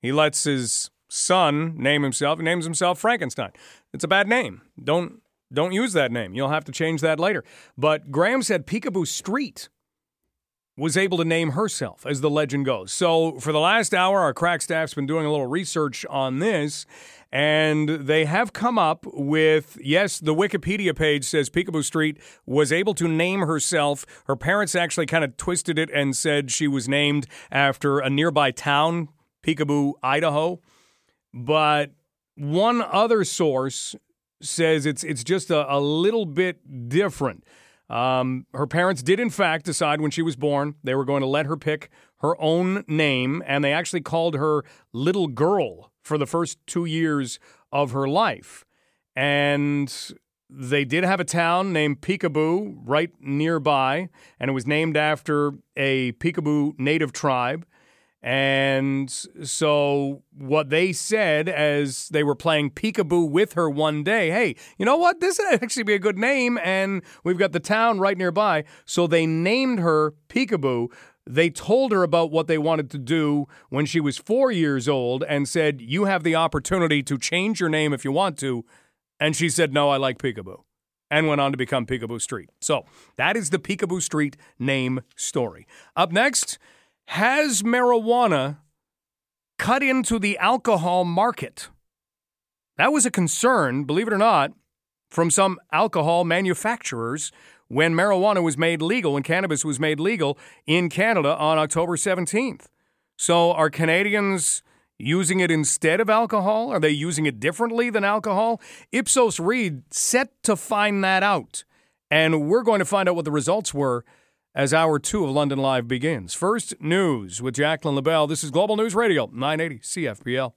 He lets his son name himself. He names himself Frankenstein. It's a bad name. Don't don't use that name. You'll have to change that later. But Graham said Picabo Street was able to name herself, as the legend goes. So, for the last hour, our crack staff's been doing a little research on this, and they have come up with yes, the Wikipedia page says Picabo Street was able to name herself. Her parents actually kind of twisted it and said she was named after a nearby town, Picabo, Idaho. But one other source says it's it's just a, a little bit different. Um, her parents did, in fact, decide when she was born they were going to let her pick her own name, and they actually called her Little Girl for the first two years of her life. And they did have a town named Picabo right nearby, and it was named after a Picabo native tribe. And so, what they said as they were playing peekaboo with her one day, hey, you know what? This would actually be a good name, and we've got the town right nearby. So, they named her Picabo. They told her about what they wanted to do when she was four years old and said, You have the opportunity to change your name if you want to. And she said, No, I like Picabo. And went on to become Picabo Street. So, that is the Picabo Street name story. Up next, has marijuana cut into the alcohol market? That was a concern, believe it or not, from some alcohol manufacturers when marijuana was made legal, when cannabis was made legal in Canada on October 17th. So, are Canadians using it instead of alcohol? Are they using it differently than alcohol? Ipsos Reid set to find that out. And we're going to find out what the results were as hour two of London Live begins. First, news with Jacqueline LaBelle. This is Global News Radio, 980 CFPL.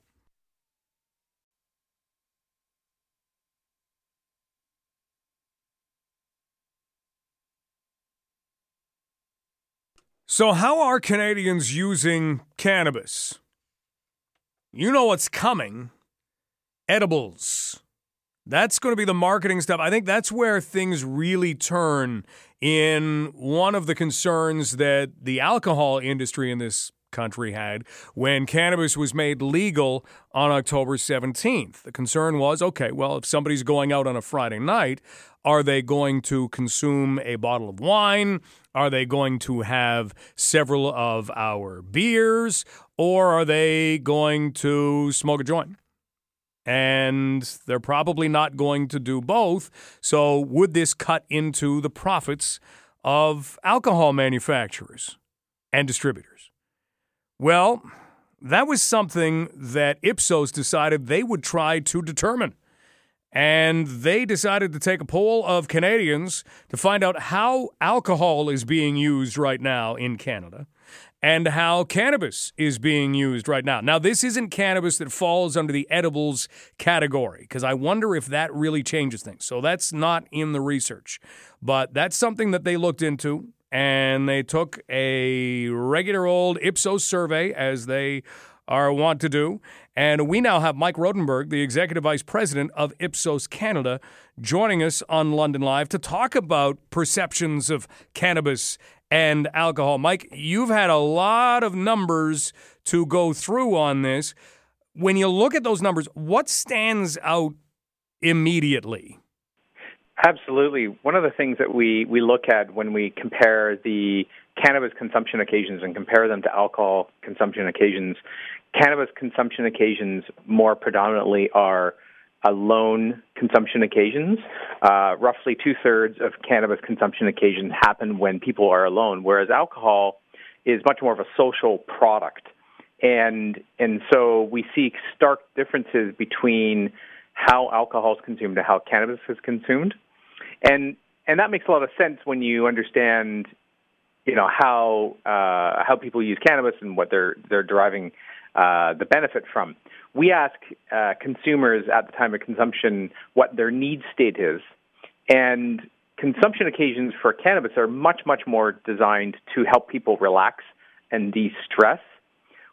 So, how are Canadians using cannabis? You know what's coming edibles. That's going to be the marketing stuff. I think that's where things really turn in one of the concerns that the alcohol industry in this country had when cannabis was made legal on October 17th. The concern was okay, well, if somebody's going out on a Friday night, are they going to consume a bottle of wine? Are they going to have several of our beers? Or are they going to smoke a joint? And they're probably not going to do both. So, would this cut into the profits of alcohol manufacturers and distributors? Well, that was something that Ipsos decided they would try to determine. And they decided to take a poll of Canadians to find out how alcohol is being used right now in Canada and how cannabis is being used right now. Now, this isn't cannabis that falls under the edibles category because I wonder if that really changes things. So that's not in the research, but that's something that they looked into and they took a regular old Ipsos survey as they are wont to do. And we now have Mike Rodenberg, the executive vice president of Ipsos Canada, joining us on London Live to talk about perceptions of cannabis and alcohol. Mike, you've had a lot of numbers to go through on this. When you look at those numbers, what stands out immediately? Absolutely. One of the things that we, we look at when we compare the cannabis consumption occasions and compare them to alcohol consumption occasions, cannabis consumption occasions more predominantly are alone consumption occasions. Uh, roughly two thirds of cannabis consumption occasions happen when people are alone, whereas alcohol is much more of a social product. And and so we see stark differences between how alcohol is consumed and how cannabis is consumed. And and that makes a lot of sense when you understand, you know, how uh, how people use cannabis and what they're they're deriving uh, the benefit from we ask uh, consumers at the time of consumption what their need state is, and consumption occasions for cannabis are much, much more designed to help people relax and de-stress,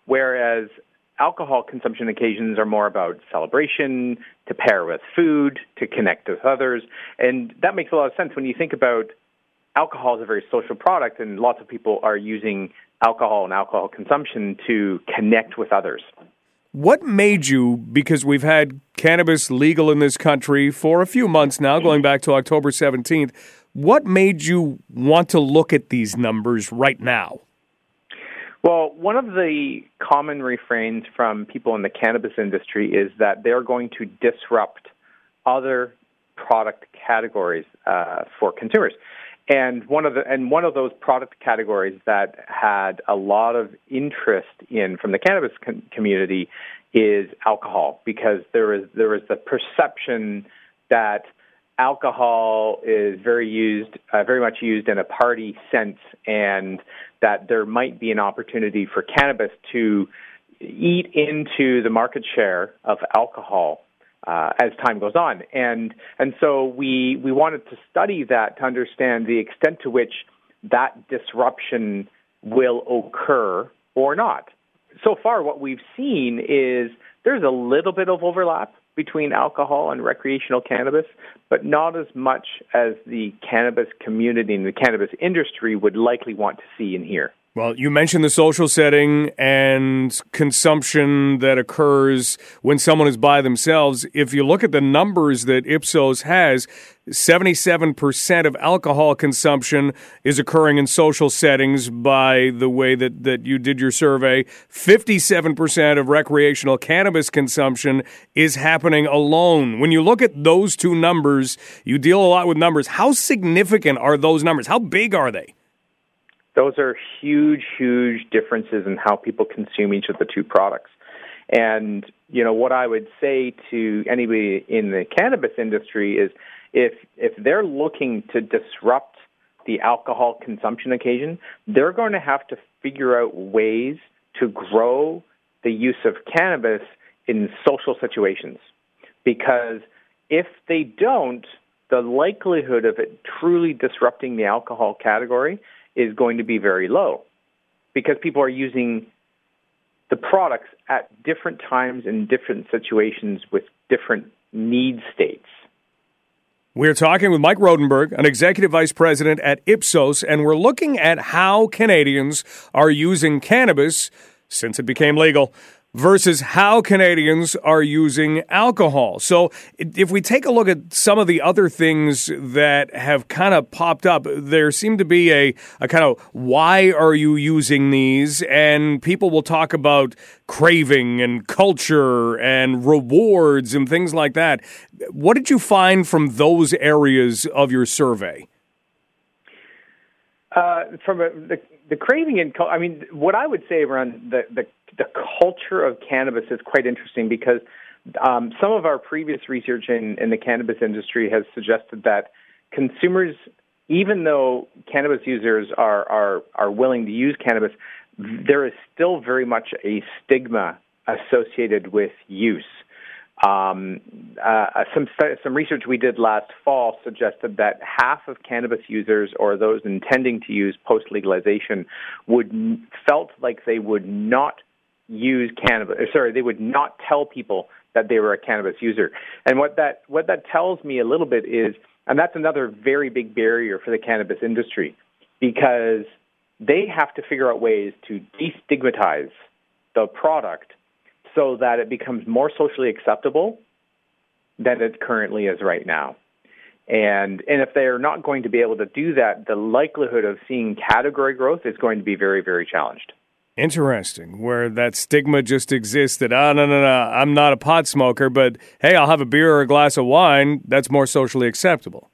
whereas alcohol consumption occasions are more about celebration, to pair with food, to connect with others, and that makes a lot of sense when you think about alcohol is a very social product, and lots of people are using alcohol and alcohol consumption to connect with others. What made you, because we've had cannabis legal in this country for a few months now, going back to October 17th, what made you want to look at these numbers right now? Well, one of the common refrains from people in the cannabis industry is that they're going to disrupt other product categories uh, for consumers. And one of the and one of those product categories that had a lot of interest in from the cannabis com- community is alcohol because there is there is the perception that alcohol is very used, uh, very much used in a party sense, and that there might be an opportunity for cannabis to eat into the market share of alcohol uh, as time goes on. And and so we we wanted to study that to understand the extent to which that disruption will occur or not. So far, what we've seen is there's a little bit of overlap between alcohol and recreational cannabis, but not as much as the cannabis community and the cannabis industry would likely want to see and hear. Well, you mentioned the social setting and consumption that occurs when someone is by themselves. If you look at the numbers that Ipsos has, 77% of alcohol consumption is occurring in social settings by the way that, that you did your survey. 57% of recreational cannabis consumption is happening alone. When you look at those two numbers, you deal a lot with numbers. How significant are those numbers? How big are they? Those are huge, huge differences in how people consume each of the two products. And, you know, what I would say to anybody in the cannabis industry is if if they're looking to disrupt the alcohol consumption occasion, they're going to have to figure out ways to grow the use of cannabis in social situations. Because if they don't, the likelihood of it truly disrupting the alcohol category is going to be very low because people are using the products at different times in different situations with different need states. We're talking with Mike Rodenberg, an executive vice president at Ipsos, and we're looking at how Canadians are using cannabis since it became legal versus how Canadians are using alcohol. So, if we take a look at some of the other things that have kind of popped up, there seem to be a, a kind of why are you using these? And people will talk about craving and culture and rewards and things like that. What did you find from those areas of your survey? Uh, from a, the, the craving and I mean, what I would say around the, the the culture of cannabis is quite interesting because um, some of our previous research in, in the cannabis industry has suggested that consumers, even though cannabis users are, are, are willing to use cannabis, there is still very much a stigma associated with use. Um, uh, some some research we did last fall suggested that half of cannabis users, or those intending to use post legalization, would felt like they would not use cannabis. Sorry, they would not tell people that they were a cannabis user. And what that what that tells me a little bit is, and that's another very big barrier for the cannabis industry, because they have to figure out ways to destigmatize the product so that it becomes more socially acceptable than it currently is right now. And and if they're not going to be able to do that, the likelihood of seeing category growth is going to be very, very challenged. Interesting, where that stigma just exists that, oh, no, no, no, I'm not a pot smoker, but hey, I'll have a beer or a glass of wine. That's more socially acceptable.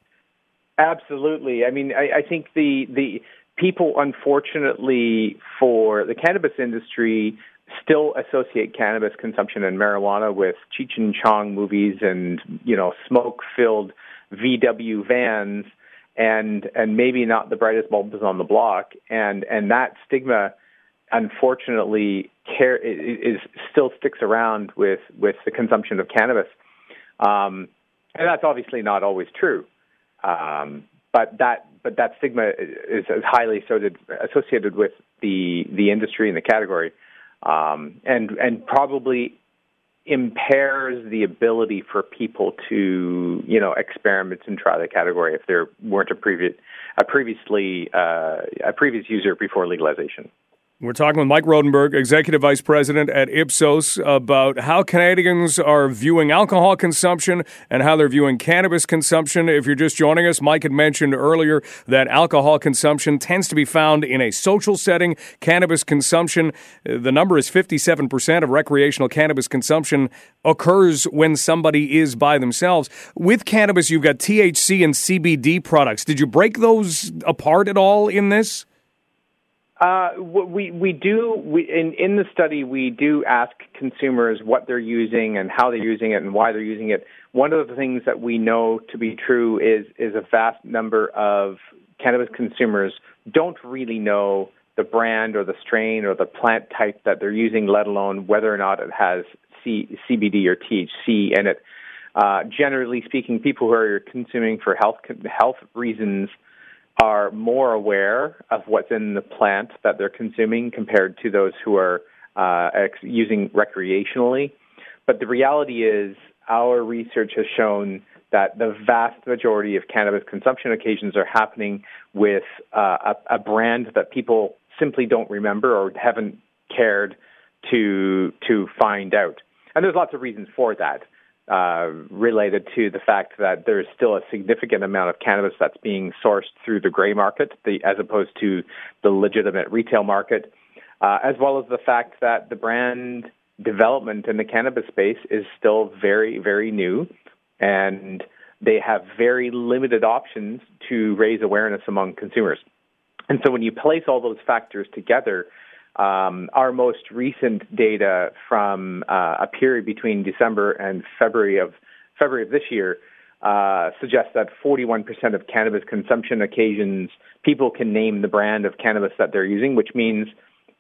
Absolutely. I mean, I, I think the, the people, unfortunately, for the cannabis industry, still associate cannabis consumption and marijuana with Cheech and Chong movies and, you know, smoke filled VW vans and and maybe not the brightest bulbs on the block and and that stigma unfortunately care is still sticks around with with the consumption of cannabis, um, and that's obviously not always true. Um, but that but that stigma is, is highly associated with the the industry and the category, um, and and probably impairs the ability for people to you know experiment and try the category if there weren't a previous a previously uh, a previous user before legalization. We're talking with Mike Rodenberg, Executive Vice President at Ipsos, about how Canadians are viewing alcohol consumption and how they're viewing cannabis consumption. If you're just joining us, Mike had mentioned earlier that alcohol consumption tends to be found in a social setting. Cannabis consumption, uh, the number is 57% of recreational cannabis consumption occurs when somebody is by themselves. With cannabis, you've got THC and CBD products. Did you break those apart at all in this? Uh, we we do we in in the study we do ask consumers what they're using and how they're using it and why they're using it. One of the things that we know to be true is is a vast number of cannabis consumers don't really know the brand or the strain or the plant type that they're using, let alone whether or not it has C, CBD or THC in it. Uh, generally speaking, people who are consuming for health health reasons are more aware of what's in the plant that they're consuming compared to those who are uh, ex- using recreationally. But the reality is, our research has shown that the vast majority of cannabis consumption occasions are happening with uh, a, a brand that people simply don't remember or haven't cared to to find out. And there's lots of reasons for that uh, related to the fact that there's still a significant amount of cannabis that's being sourced through the gray market, the, as opposed to the legitimate retail market, uh, as well as the fact that the brand development in the cannabis space is still very, very new, and they have very limited options to raise awareness among consumers. And so when you place all those factors together, um, our most recent data from uh, a period between December and February of February of this year uh, suggests that 41% of cannabis consumption occasions people can name the brand of cannabis that they're using, which means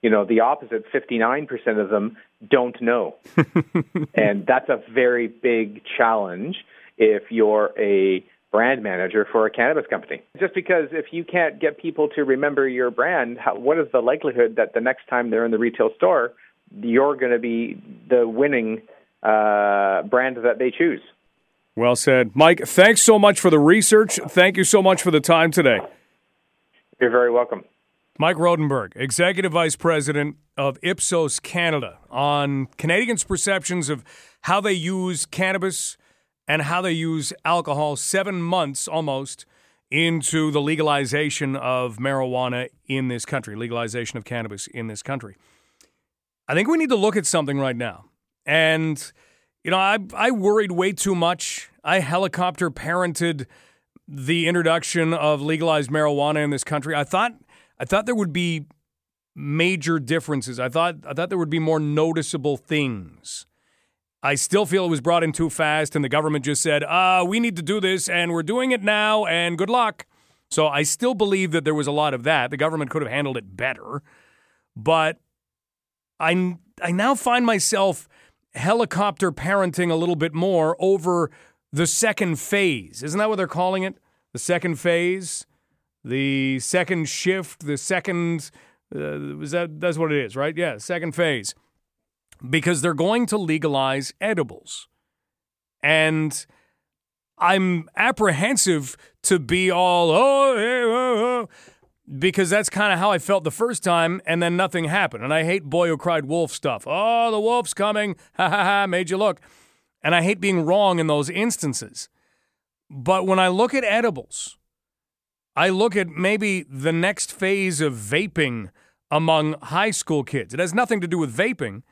you know the opposite 59% of them don't know, and that's a very big challenge if you're a brand manager for a cannabis company. Just because if you can't get people to remember your brand, how, what is the likelihood that the next time they're in the retail store, you're going to be the winning uh, brand that they choose? Well said. Mike, thanks so much for the research. Thank you so much for the time today. You're very welcome. Mike Rodenberg, Executive Vice President of Ipsos Canada, on Canadians' perceptions of how they use cannabis and how they use alcohol seven months almost into the legalization of marijuana in this country, legalization of cannabis in this country. I think we need to look at something right now. And, you know, I, I worried way too much. I helicopter parented the introduction of legalized marijuana in this country. I thought I thought there would be major differences. I thought I thought there would be more noticeable things. I still feel it was brought in too fast, and the government just said, uh, we need to do this, and we're doing it now, and good luck. So I still believe that there was a lot of that. The government could have handled it better. But I, I now find myself helicopter parenting a little bit more over the second phase. Isn't that what they're calling it? The second phase? The second shift? The second. Uh, that, that's what it is, right? Yeah, second phase because they're going to legalize edibles. And I'm apprehensive to be all, oh, hey, oh, oh, because that's kind of how I felt the first time, and then nothing happened. And I hate boy who cried wolf stuff. Oh, the wolf's coming. Ha ha ha, made you look. And I hate being wrong in those instances. But when I look at edibles, I look at maybe the next phase of vaping among high school kids. It has nothing to do with vaping.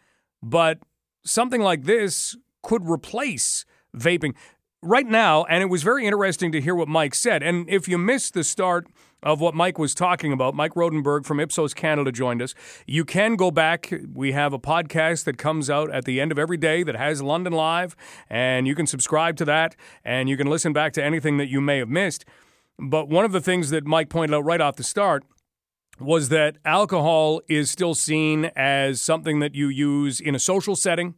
But something like this could replace vaping right now. And it was very interesting to hear what Mike said. And if you missed the start of what Mike was talking about, Mike Rodenberg from Ipsos Canada joined us. You can go back. We have a podcast that comes out at the end of every day that has London Live, and you can subscribe to that and you can listen back to anything that you may have missed. But one of the things that Mike pointed out right off the start was that alcohol is still seen as something that you use in a social setting,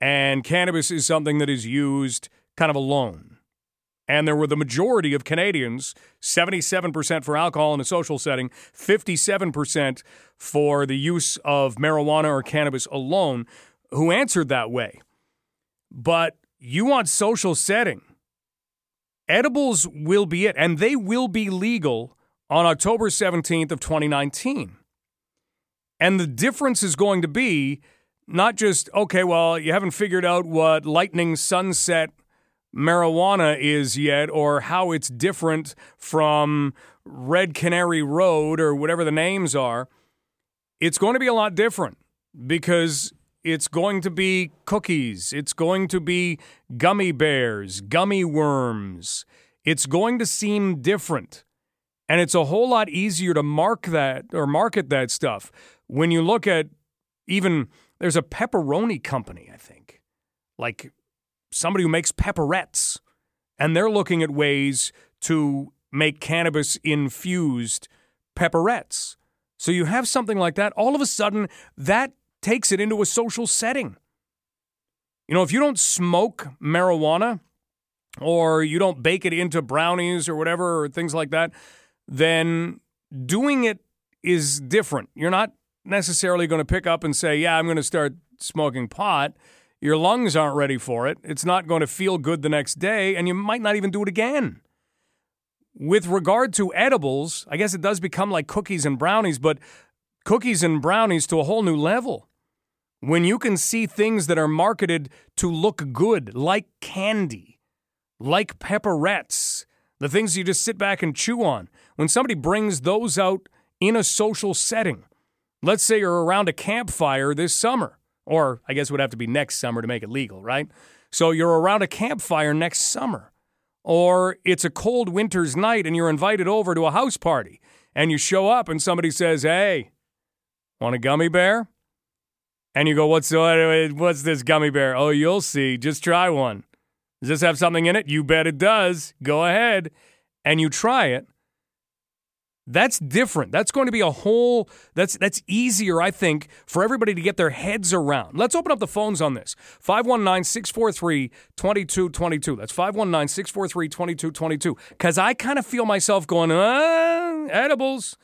and cannabis is something that is used kind of alone. And there were the majority of Canadians, 77% for alcohol in a social setting, 57% for the use of marijuana or cannabis alone, who answered that way. But you want social setting. Edibles will be it, and they will be legal on October 17th of 2019. And the difference is going to be not just, okay, well, you haven't figured out what lightning sunset marijuana is yet or how it's different from Red Canary Road or whatever the names are. It's going to be a lot different because it's going to be cookies, it's going to be gummy bears, gummy worms. It's going to seem different. And it's a whole lot easier to mark that or market that stuff when you look at even there's a pepperoni company, I think, like somebody who makes pepperettes, and they're looking at ways to make cannabis infused pepperettes. So you have something like that. All of a sudden, that takes it into a social setting. You know, if you don't smoke marijuana or you don't bake it into brownies or whatever, or things like that, then doing it is different. You're not necessarily going to pick up and say, Yeah, I'm going to start smoking pot. Your lungs aren't ready for it. It's not going to feel good the next day, and you might not even do it again. With regard to edibles, I guess it does become like cookies and brownies, but cookies and brownies to a whole new level. When you can see things that are marketed to look good, like candy, like pepperettes, the things you just sit back and chew on, when somebody brings those out in a social setting, let's say you're around a campfire this summer, or I guess it would have to be next summer to make it legal, right? So you're around a campfire next summer, or it's a cold winter's night and you're invited over to a house party, and you show up and somebody says, Hey, want a gummy bear? And you go, What's, what's this gummy bear? Oh, you'll see. Just try one. Does this have something in it? You bet it does. Go ahead. And you try it. That's different. That's going to be a whole that's that's easier I think for everybody to get their heads around. Let's open up the phones on this. 519-643-2222. That's 519-643-2222 cuz I kind of feel myself going, "Uh, edibles.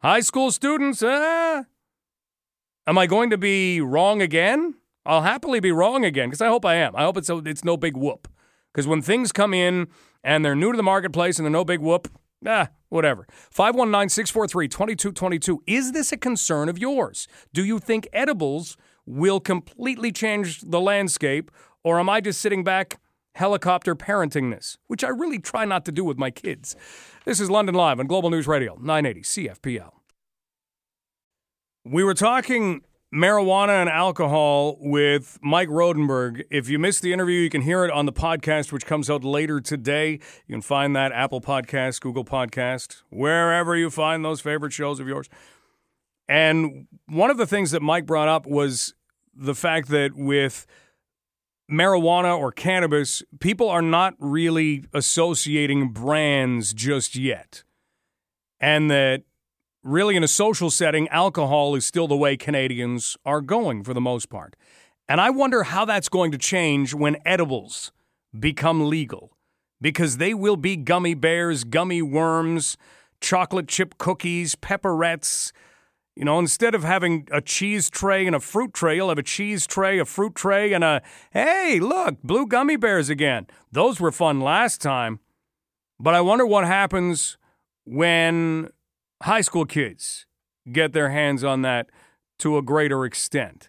High school students, uh Am I going to be wrong again? I'll happily be wrong again because I hope I am. I hope it's it's no big whoop. Because when things come in and they're new to the marketplace and they're no big whoop, ah, whatever. 519 643 2222. Is this a concern of yours? Do you think edibles will completely change the landscape, or am I just sitting back helicopter parenting this, which I really try not to do with my kids? This is London Live on Global News Radio, 980 CFPL. We were talking marijuana and alcohol with Mike Rodenberg. If you missed the interview, you can hear it on the podcast, which comes out later today. You can find that Apple Podcast, Google Podcast, wherever you find those favorite shows of yours. And one of the things that Mike brought up was the fact that with marijuana or cannabis, people are not really associating brands just yet. And that really in a social setting, alcohol is still the way Canadians are going for the most part. And I wonder how that's going to change when edibles become legal because they will be gummy bears, gummy worms, chocolate chip cookies, pepperettes. You know, instead of having a cheese tray and a fruit tray, you'll have a cheese tray, a fruit tray, and a, hey, look, blue gummy bears again. Those were fun last time. But I wonder what happens when high school kids get their hands on that to a greater extent.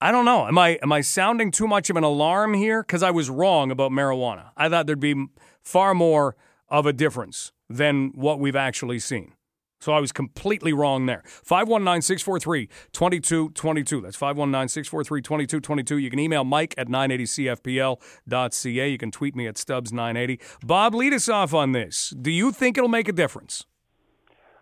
I don't know. Am I am I sounding too much of an alarm here? Because I was wrong about marijuana. I thought there'd be far more of a difference than what we've actually seen. So I was completely wrong there. 519 643 2222. That's 519 643 2222. You can email Mike at 980CFPL.ca. You can tweet me at Stubbs980. Bob, lead us off on this. Do you think it'll make a difference?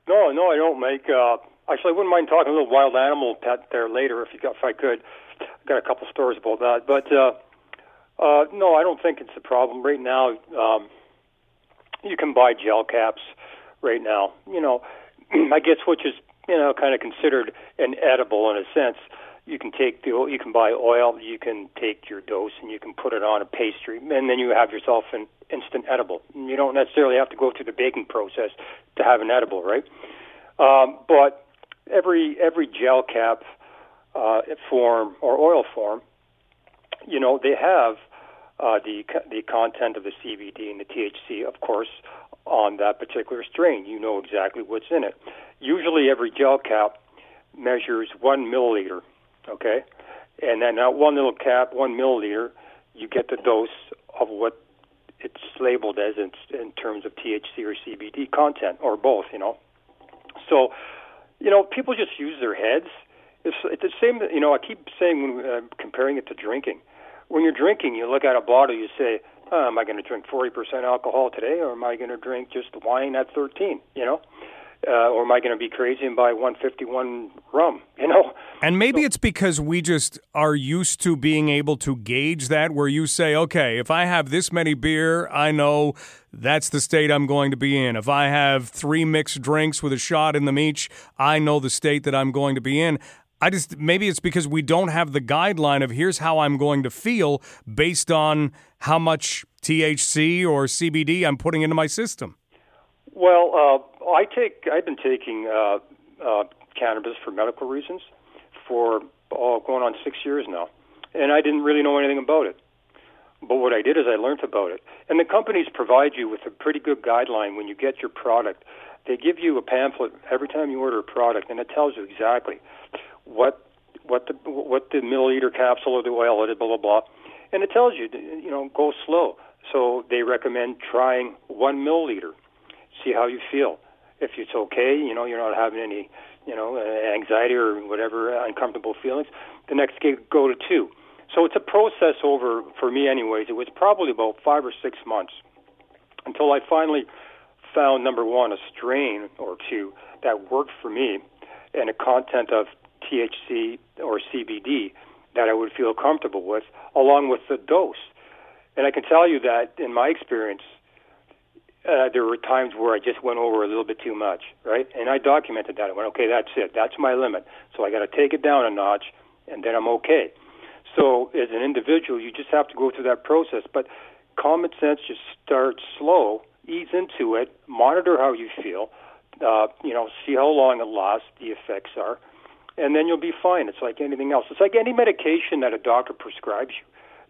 No, no, I don't make. Uh, actually, I wouldn't mind talking a little wild animal pet there later if you got, if I could. I've got a couple stories about that, but uh, uh, no, I don't think it's a problem right now. Um, you can buy gel caps right now. You know, I guess which is you know kind of considered an edible in a sense. You can take the you can buy oil, you can take your dose, and you can put it on a pastry, and then you have yourself an instant edible. You don't necessarily have to go through the baking process to have an edible, right? Um, but every every gel cap uh, form or oil form, you know, they have uh, the the content of the CBD and the THC, of course, on that particular strain. You know exactly what's in it. Usually, every gel cap measures one milliliter okay? And then now one little cap, one milliliter, you get the dose of what it's labeled as in, in terms of THC or CBD content, or both, you know. So, you know, people just use their heads. It's, it's the same, you know, I keep saying when uh, comparing it to drinking. When you're drinking, you look at a bottle, you say, Uh, am I going to drink 40% alcohol today, or am I going to drink just wine at 13? You know, uh, or am I going to be crazy and buy 151 rum? You know, And maybe it's because we just are used to being able to gauge that, where you say, okay, if I have this many beer, I know that's the state I'm going to be in. If I have three mixed drinks with a shot in them each, I know the state that I'm going to be in. I just maybe it's because we don't have the guideline of here's how I'm going to feel based on how much THC or CBD I'm putting into my system. Well, uh, I take. I've been taking uh, uh, cannabis for medical reasons for oh, going on six years now, and I didn't really know anything about it. But what I did is I learned about it, and the companies provide you with a pretty good guideline when you get your product. They give you a pamphlet every time you order a product, and it tells you exactly what what the what the milliliter capsule of the oil is, blah blah blah, and it tells you you know go slow. So they recommend trying one milliliter see how you feel. If it's okay, you know, you're not having any, you know, uh, anxiety or whatever uncomfortable feelings. The next day, go to two. So it's a process over for me, anyways. It was probably about five or six months until I finally found number one a strain or two that worked for me and a content of THC or CBD that I would feel comfortable with, along with the dose. And I can tell you that in my experience, uh, there were times where I just went over a little bit too much, right? And I documented that. I went, okay, that's it. That's my limit. So I got to take it down a notch, and then I'm okay. So as an individual, you just have to go through that process. But common sense, just start slow, ease into it, monitor how you feel, uh, you know, see how long it lasts, the effects are, and then you'll be fine. It's like anything else. It's like any medication that a doctor prescribes you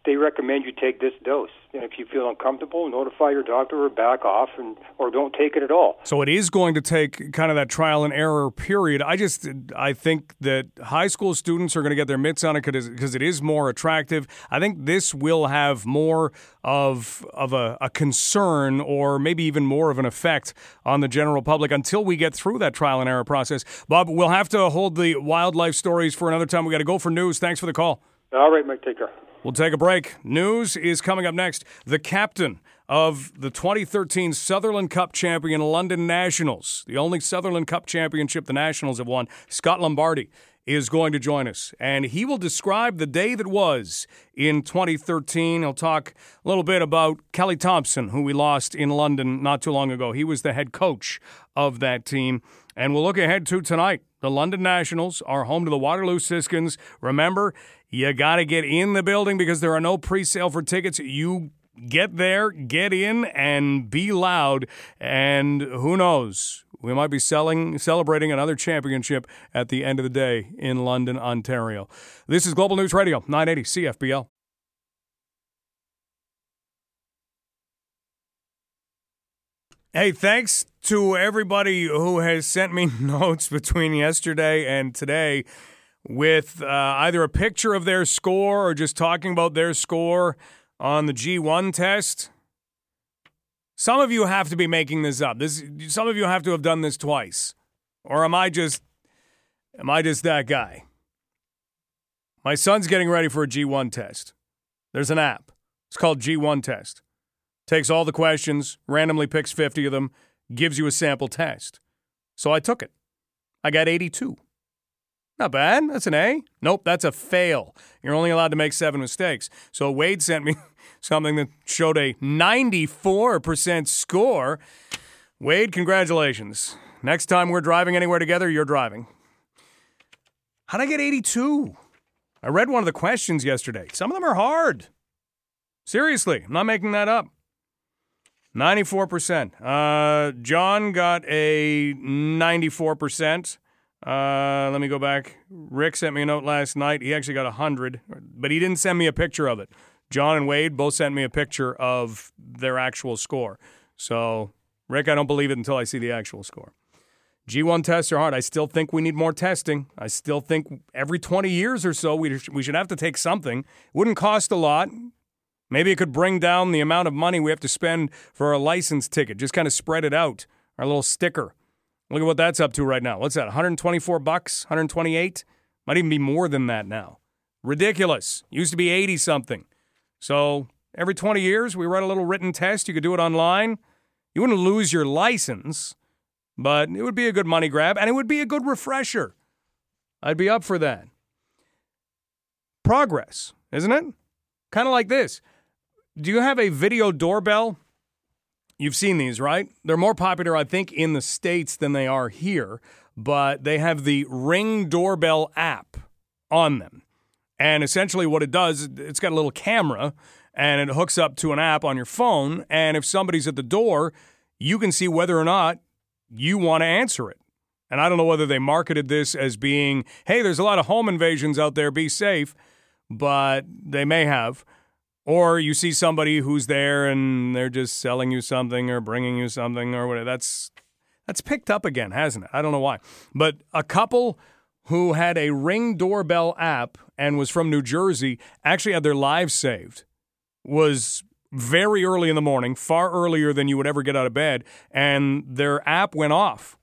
they recommend you take this dose. And if you feel uncomfortable, notify your doctor or back off and or don't take it at all. So it is going to take kind of that trial and error period. I just I think that high school students are going to get their mitts on it because it is more attractive. I think this will have more of of a, a concern or maybe even more of an effect on the general public until we get through that trial and error process. Bob, we'll have to hold the wildlife stories for another time. We got to go for news. Thanks for the call. All right, Mike. Take care. We'll take a break. News is coming up next. The captain of the 2013 Sutherland Cup champion London Nationals, the only Sutherland Cup championship the Nationals have won, Scott Lombardi, is going to join us. And he will describe the day that was in 2013. He'll talk a little bit about Kelly Thompson, who we lost in London not too long ago. He was the head coach of that team. And we'll look ahead to tonight. The London Nationals are home to the Waterloo Siskins. Remember, you got to get in the building because there are no pre sale for tickets. You get there, get in, and be loud. And who knows? We might be selling, celebrating another championship at the end of the day in London, Ontario. This is Global News Radio, 980 CFPL. Hey, thanks to everybody who has sent me notes between yesterday and today with uh, either a picture of their score or just talking about their score on the G1 test. Some of you have to be making this up. This some of you have to have done this twice. Or am I just am I just that guy? My son's getting ready for a G1 test. There's an app. It's called G1 test. Takes all the questions, randomly picks 50 of them, gives you a sample test. So I took it. I got 82. Not bad. That's an A. Nope, that's a fail. You're only allowed to make seven mistakes. So Wade sent me something that showed a 94% score. Wade, congratulations. Next time we're driving anywhere together, you're driving. How'd I get 82? I read one of the questions yesterday. Some of them are hard. Seriously, I'm not making that up. 94%. Uh, John got a 94%. Uh, let me go back. Rick sent me a note last night. He actually got 100, but he didn't send me a picture of it. John and Wade both sent me a picture of their actual score. So, Rick, I don't believe it until I see the actual score. G1 tests are hard. I still think we need more testing. I still think every 20 years or so we, we should have to take something. It wouldn't cost a lot. Maybe it could bring down the amount of money we have to spend for a license ticket. Just kind of spread it out. Our little sticker. Look at what that's up to right now. What's that? 124 bucks? 128? Might even be more than that now. Ridiculous. Used to be 80 something. So Every 20 years, we run a little written test. You could do it online. You wouldn't lose your license, but it would be a good money grab and it would be a good refresher. I'd be up for that. Progress, isn't it? Kind of like this. Do you have a video doorbell? You've seen these, right? They're more popular, I think, in the States than they are here, but they have the Ring Doorbell app on them. And essentially, what it does, it's got a little camera and it hooks up to an app on your phone. And if somebody's at the door, you can see whether or not you want to answer it. And I don't know whether they marketed this as being, hey, there's a lot of home invasions out there, be safe, but they may have. Or you see somebody who's there and they're just selling you something or bringing you something or whatever. That's that's picked up again, hasn't it? I don't know why. But a couple who had a Ring doorbell app and was from New Jersey actually had their lives saved. Was very early in the morning, far earlier than you would ever get out of bed, and their app went off.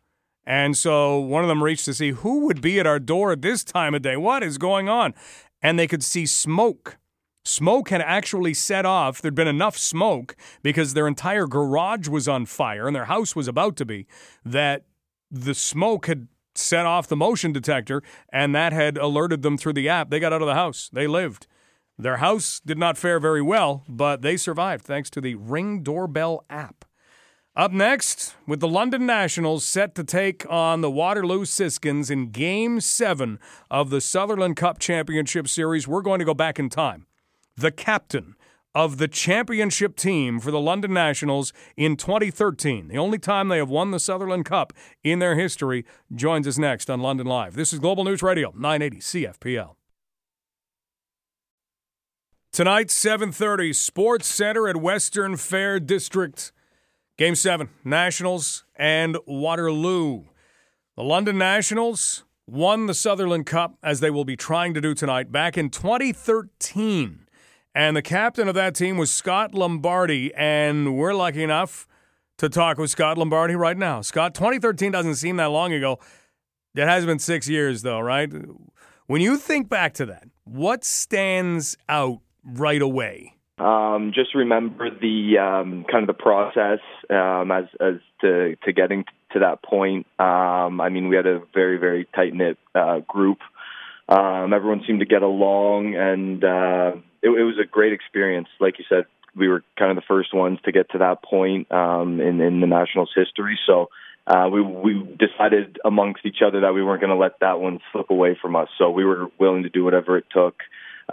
And so one of them reached to see who would be at our door at this time of day. What is going on? And they could see smoke. Smoke had actually set off. There'd been enough smoke because their entire garage was on fire and their house was about to be, that the smoke had set off the motion detector and that had alerted them through the app. They got out of the house. They lived. Their house did not fare very well, but they survived thanks to the Ring Doorbell app. Up next, with the London Nationals set to take on the Waterloo Siskins in Game 7 of the Sutherland Cup Championship Series, we're going to go back in time. The captain of the championship team for the London Nationals in 2013, the only time they have won the Sutherland Cup in their history, joins us next on London Live. This is Global News Radio, 980 CFPL. Tonight, 7:30, Sports Center at Western Fair District. Game 7, Nationals and Waterloo. The London Nationals won the Sutherland Cup as they will be trying to do tonight back in 2013. And the captain of that team was Scott Lombardi and we're lucky enough to talk with Scott Lombardi right now. Scott, 2013 doesn't seem that long ago. It has been 6 years though, right? When you think back to that, what stands out right away? Um, just remember the um, kind of the process um, as as to to getting to that point. Um, I mean, we had a very very tight knit uh, group. Um, everyone seemed to get along, and uh, it, it was a great experience. Like you said, we were kind of the first ones to get to that point um, in in the Nationals history. So. Uh, we we decided amongst each other that we weren't going to let that one slip away from us. So we were willing to do whatever it took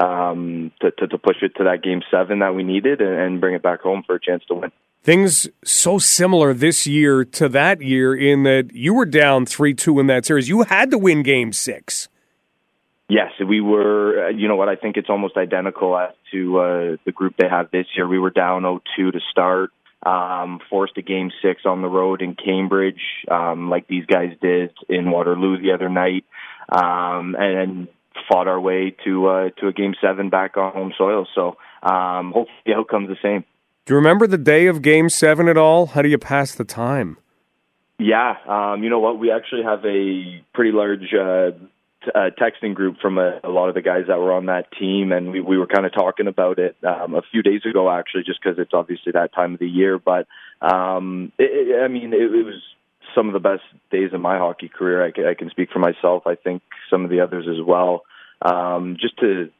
um, to, to, to push it to that game seven that we needed and, and bring it back home for a chance to win. Things so similar this year to that year in that you were down 3 2 in that series. You had to win game six. Yes, we were. Uh, you know what? I think it's almost identical as to uh, the group they have this year. We were down 0 2 to start, um, forced a game six on the road in Cambridge, um, like these guys did in Waterloo the other night. Um, and fought our way to uh, to a game seven back on home soil. So um, hopefully the outcome's the same. Do you remember the day of Game Seven at all? How do you pass the time? Yeah, um, you know what? We actually have a pretty large uh, uh, texting group from a, a lot of the guys that were on that team, and we, we were kind of talking about it um, a few days ago, actually, just because it's obviously that time of the year. But um, it, it, I mean, it, it was some of the best days of my hockey career. I can, I can speak for myself. I think some of the others as well. Um, just to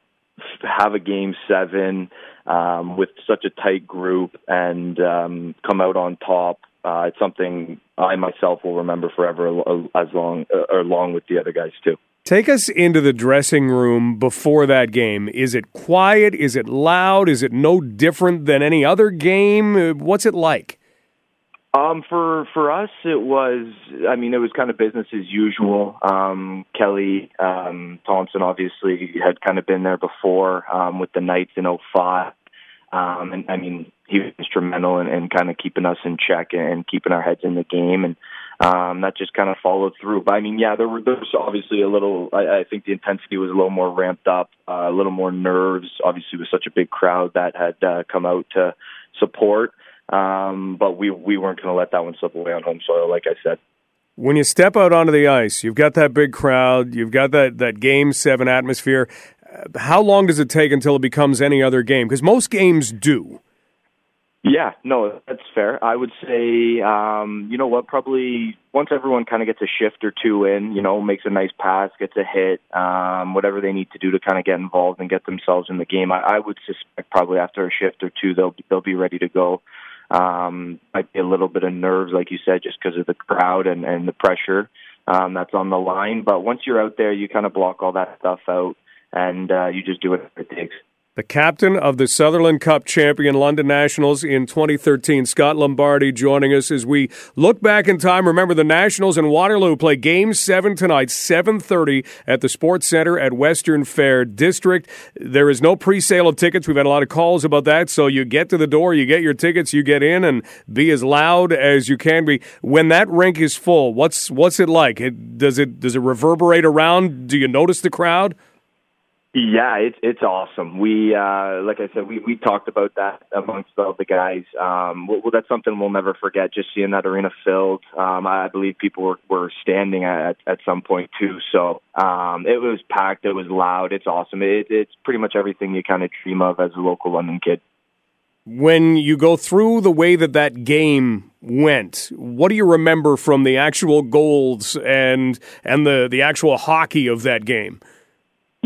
have a game seven um, with such a tight group and um, come out on top. Uh, it's something I myself will remember forever, as long or along with the other guys too. Take us into the dressing room before that game. Is it quiet? Is it loud? Is it no different than any other game? What's it like? Um, for for us, it was. I mean, it was kind of business as usual. Um, Kelly um, Thompson obviously had kind of been there before um, with the Knights in '05, um, and I mean, he was instrumental in, in kind of keeping us in check and keeping our heads in the game, and um, that just kind of followed through. But I mean, yeah, there, were, was obviously a little. I, I think the intensity was a little more ramped up, uh, a little more nerves. Obviously, with such a big crowd that had uh, come out to support. Um, but we we weren't going to let that one slip away on home soil, like I said. When you step out onto the ice, you've got that big crowd, you've got that that game seven atmosphere. how long does it take until it becomes any other game? Because most games do. Yeah, no, that's fair. I would say, um, you know what, probably once everyone kind of gets a shift or two in, you know, makes a nice pass, gets a hit, um, whatever they need to do to kind of get involved and get themselves in the game. I, I would suspect probably after a shift or two, they'll they'll be ready to go. Um, might be a little bit of nerves, like you said, just because of the crowd and and the pressure um, that's on the line. But once you're out there, you kind of block all that stuff out, and uh, you just do what it takes. The captain of the Sutherland Cup champion London Nationals in 2013, Scott Lombardi, joining us as we look back in time. Remember, the Nationals in Waterloo play Game Seven tonight, 7:30 at the Sports Center at Western Fair District. There is no pre-sale of tickets. We've had a lot of calls about that. So you get to the door, you get your tickets, you get in, and be as loud as you can be. When that rink is full, what's what's it like? It, does it does it reverberate around? Do you notice the crowd? Yeah, it's it's awesome. We uh like I said, we we talked about that amongst all the guys. Um well, that's something we'll never forget, just seeing that arena filled. Um I believe people were, were standing at at some point too. So um it was packed, it was loud, it's awesome. It it's pretty much everything you kind of dream of as a local London kid. When you go through the way that that game went, what do you remember from the actual goals and and the the actual hockey of that game?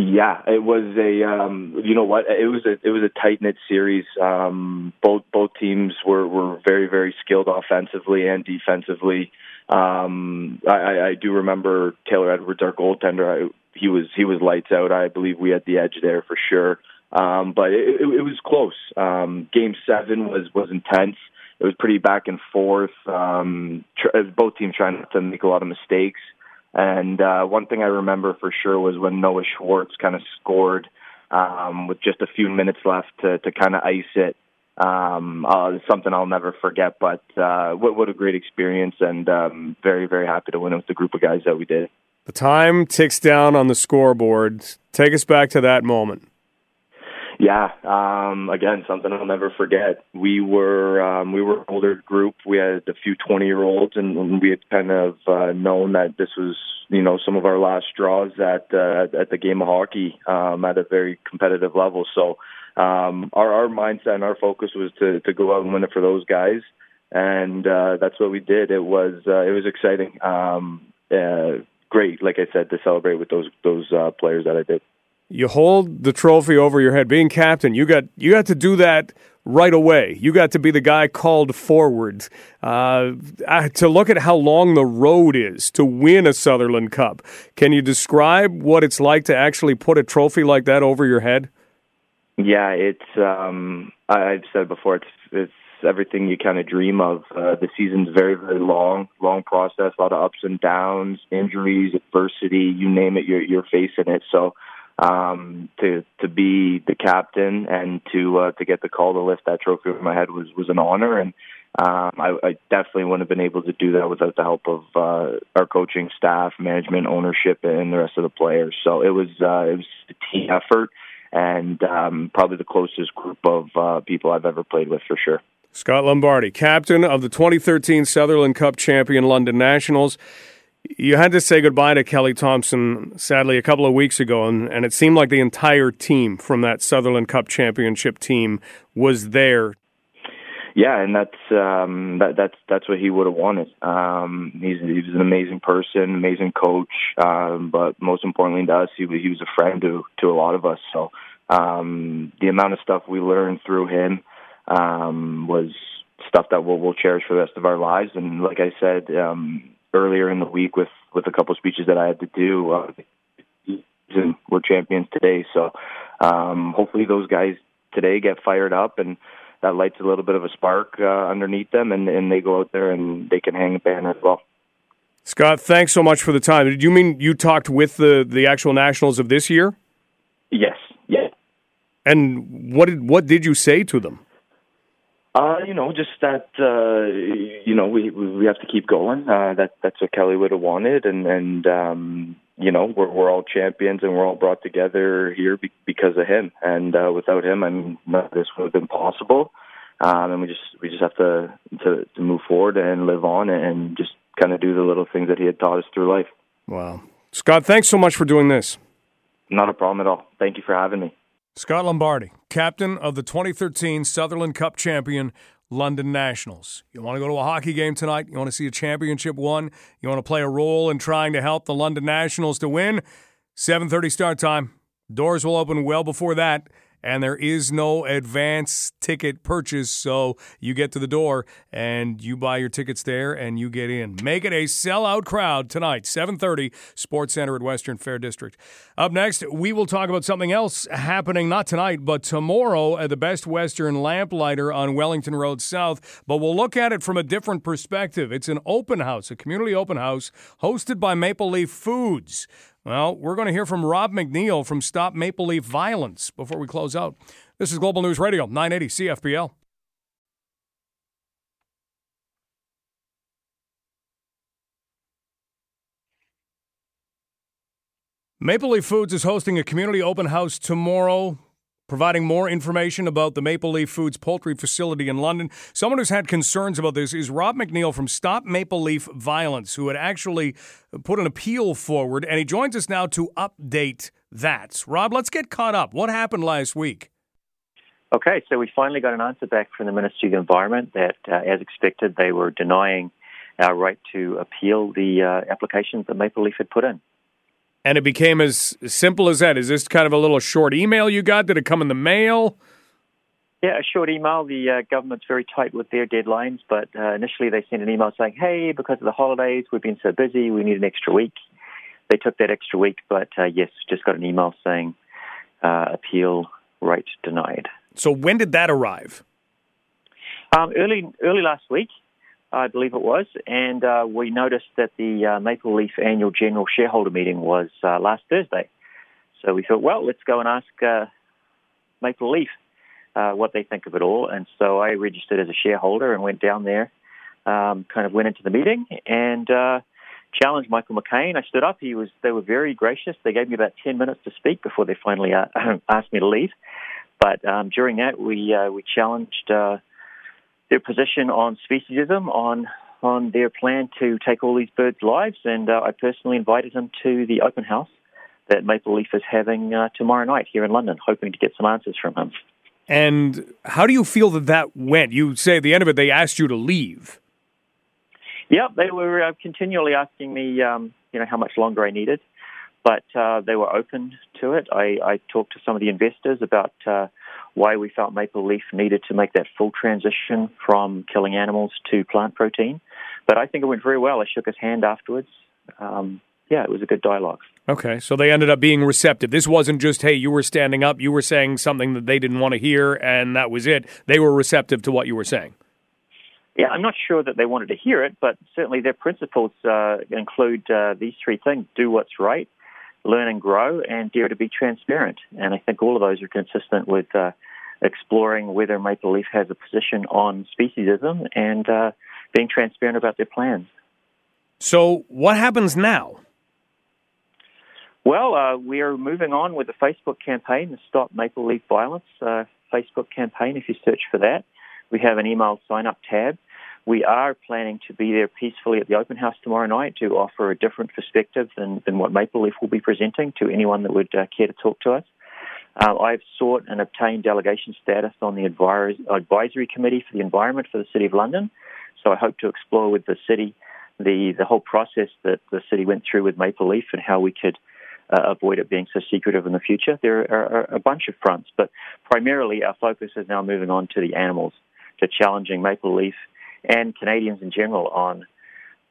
Yeah, it was a um you know what it was a it was a tight knit series. Um both both teams were were very very skilled offensively and defensively. Um I I do remember Taylor Edwards our goaltender I, he was he was lights out. I believe we had the edge there for sure. Um but it, it, it was close. Um game 7 was was intense. It was pretty back and forth. Um tr- both teams trying to make a lot of mistakes. And uh, one thing I remember for sure was when Noah Schwartz kind of scored um, with just a few minutes left to, to kind of ice it. Um, uh, something I'll never forget. But uh, what, what a great experience, and um, very, very happy to win it with the group of guys that we did. The time ticks down on the scoreboard. Take us back to that moment. Yeah, um, again, something I'll never forget. We were um, we were an older group. We had a few twenty year olds, and we had kind of uh, known that this was you know some of our last draws at uh, at the game of hockey um, at a very competitive level. So um, our our mindset and our focus was to to go out and win it for those guys, and uh, that's what we did. It was uh, it was exciting, um, uh, great. Like I said, to celebrate with those those uh, players that I did you hold the trophy over your head. Being captain, you got you got to do that right away. You got to be the guy called forward. Uh, uh, to look at how long the road is to win a Sutherland Cup. Can you describe what it's like to actually put a trophy like that over your head? Yeah, it's. Um, I, I've said before, it's it's everything you kind of dream of. Uh, the season's very, very long, long process, a lot of ups and downs, injuries, adversity, you name it, you're you're facing it. So um, to to be the captain and to uh, to get the call to lift that trophy over my head was was an honor, and um, I, I definitely wouldn't have been able to do that without the help of uh, our coaching staff, management, ownership, and the rest of the players. So it was uh, it was a team effort, and um, probably the closest group of uh, people I've ever played with for sure. Scott Lombardi, captain of the 2013 Sutherland Cup champion London Nationals you had to say goodbye to Kelly Thompson, sadly, a couple of weeks ago, and, and it seemed like the entire team from that Sutherland Cup championship team was there. Yeah, and that's um, that, that's that's what he would have wanted. Um, he's he was an amazing person, amazing coach, um, but most importantly to us, he was he was a friend to to a lot of us. So um, the amount of stuff we learned through him um, was stuff that we'll, we'll cherish for the rest of our lives. And like I said, um, earlier in the week with with a couple of speeches that I had to do. Uh, and we're champions today, so um, hopefully those guys today get fired up and that lights a little bit of a spark uh, underneath them, and, and they go out there and they can hang a banner as well. Scott, thanks so much for the time. Did you mean you talked with the the actual nationals of this year? Yes. Yeah. And what did what did you say to them? Uh, you know, just that uh, you know we we have to keep going. Uh, that that's what Kelly would have wanted, and and um, you know we're we're all champions and we're all brought together here be- because of him. And uh, without him, I mean, none of this would have been possible. Um, and we just we just have to, to to move forward and live on and just kind of do the little things that he had taught us through life. Wow, Scott, thanks so much for doing this. Not a problem at all. Thank you for having me. Scott Lombardi, captain of the 2013 Sutherland Cup champion London Nationals. You want to go to a hockey game tonight? You want to see a championship won? You want to play a role in trying to help the London Nationals to win? 7:30 start time. Doors will open well before that and there is no advance ticket purchase. So you get to the door and you buy your tickets there and you get in. Make it a sellout crowd tonight, 7:30, Sports Center at Western Fair District. Up next, we will talk about something else happening not tonight, but tomorrow at the Best Western Lamplighter on Wellington Road South. But we'll look at it from a different perspective. It's an open house, a community open house hosted by Maple Leaf Foods. Well, we're going to hear from Rob McNeil from Stop Maple Leaf Violence before we close out. This is Global News Radio, 980 CFPL. Maple Leaf Foods is hosting a community open house tomorrow providing more information about the Maple Leaf Foods poultry facility in London. Someone who's had concerns about this is Rob McNeil from Stop Maple Leaf Violence, who had actually put an appeal forward, and he joins us now to update that. Rob, let's get caught up. What happened last week? Okay, so we finally got an answer back from the Ministry of Environment that, uh, as expected, they were denying our right to appeal the uh, applications that Maple Leaf had put in and it became as simple as that. Is this kind of a little short email you got? Did it come in the mail? Yeah, a short email. The uh, government's very tight with their deadlines, but uh, initially they sent an email saying, "Hey, because of the holidays, we've been so busy, we need an extra week." They took that extra week, but uh, yes, just got an email saying uh, appeal right denied. So when did that arrive? Um, early, early last week. I believe it was, and uh, we noticed that the uh, Maple Leaf annual general shareholder meeting was uh, last Thursday. So we thought, well, let's go and ask uh, Maple Leaf uh, what they think of it all. And so I registered as a shareholder and went down there, um, kind of went into the meeting and uh, challenged Michael McCain. I stood up. He was. They were very gracious. They gave me about ten minutes to speak before they finally asked me to leave. But um, during that, we we challenged their position on speciesism, on on their plan to take all these birds' lives, and uh, I personally invited them to the open house that Maple Leaf is having uh, tomorrow night here in London, hoping to get some answers from him. And how do you feel that that went? You say at the end of it they asked you to leave. Yeah, they were uh, continually asking me, um, you know, how much longer I needed, but uh, they were open to it. I, I talked to some of the investors about uh, why we felt Maple Leaf needed to make that full transition from killing animals to plant protein. But I think it went very well. I shook his hand afterwards. Um, yeah, it was a good dialogue. Okay, so they ended up being receptive. This wasn't just, hey, you were standing up, you were saying something that they didn't want to hear, and that was it. They were receptive to what you were saying. Yeah, I'm not sure that they wanted to hear it, but certainly their principles uh, include uh, these three things do what's right, learn and grow, and dare to be transparent. And I think all of those are consistent with uh, exploring whether Maple Leaf has a position on speciesism and uh, being transparent about their plans. So, what happens now? Well, uh, we are moving on with the Facebook campaign, the Stop Maple Leaf Violence uh, Facebook campaign. If you search for that, we have an email sign up tab. We are planning to be there peacefully at the open house tomorrow night to offer a different perspective than, than what Maple Leaf will be presenting to anyone that would uh, care to talk to us. Uh, I've sought and obtained delegation status on the advisory committee for the environment for the City of London. So I hope to explore with the city the, the whole process that the city went through with Maple Leaf and how we could uh, avoid it being so secretive in the future. There are, are a bunch of fronts, but primarily our focus is now moving on to the animals, to challenging Maple Leaf and Canadians in general on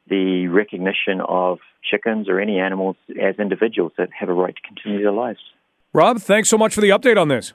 the recognition of chickens or any animals as individuals that have a right to continue their lives. Rob, thanks so much for the update on this.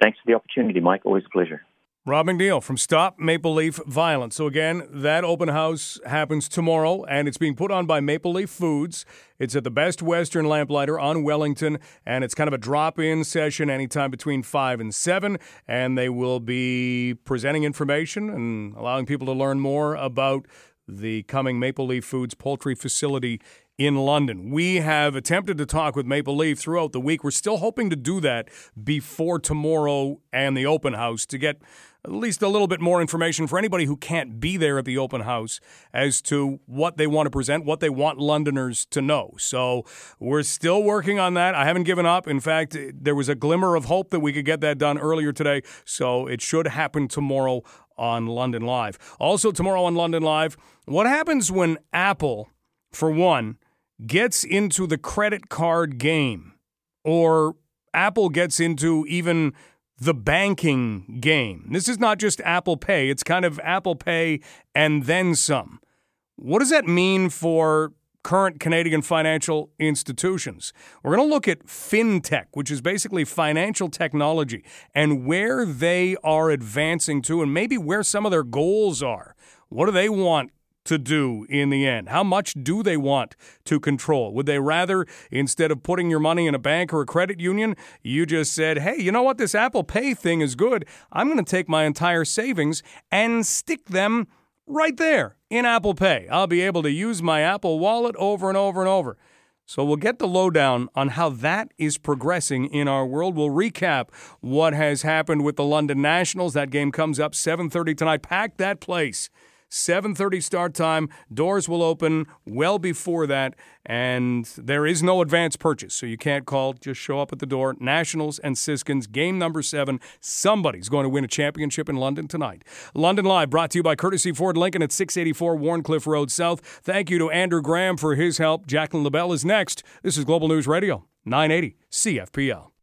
Thanks for the opportunity, Mike. Always a pleasure. Rob McNeil from Stop Maple Leaf Violence. So, again, that open house happens tomorrow, and it's being put on by Maple Leaf Foods. It's at the Best Western Lamplighter on Wellington, and it's kind of a drop in session anytime between 5 and 7. And they will be presenting information and allowing people to learn more about the coming Maple Leaf Foods poultry facility in London. We have attempted to talk with Maple Leaf throughout the week. We're still hoping to do that before tomorrow and the open house to get at least a little bit more information for anybody who can't be there at the open house as to what they want to present, what they want Londoners to know. So we're still working on that. I haven't given up. In fact, there was a glimmer of hope that we could get that done earlier today. So it should happen tomorrow on London Live. Also, tomorrow on London Live, what happens when Apple, for one, gets into the credit card game or Apple gets into even the banking game. This is not just Apple Pay, it's kind of Apple Pay and then some. What does that mean for current Canadian financial institutions? We're going to look at fintech, which is basically financial technology, and where they are advancing to, and maybe where some of their goals are. What do they want to do in the end? How much do they want to control? Would they rather, instead of putting your money in a bank or a credit union, you just said, hey, you know what? This Apple Pay thing is good. I'm going to take my entire savings and stick them right there in Apple Pay. I'll be able to use my Apple wallet over and over and over. So we'll get the lowdown on how that is progressing in our world. We'll recap what has happened with the London Nationals. That game comes up 7:30 tonight. Pack that place. 7:30 start time. Doors will open well before that and there is no advance purchase, so you can't call, just show up at the door. Nationals and Siskins game number 7. Somebody's going to win a championship in London tonight. London Live brought to you by Courtesy Ford Lincoln at 684 Wharncliffe Road South. Thank you to Andrew Graham for his help. Jacqueline LaBelle is next. This is Global News Radio 980 CFPL.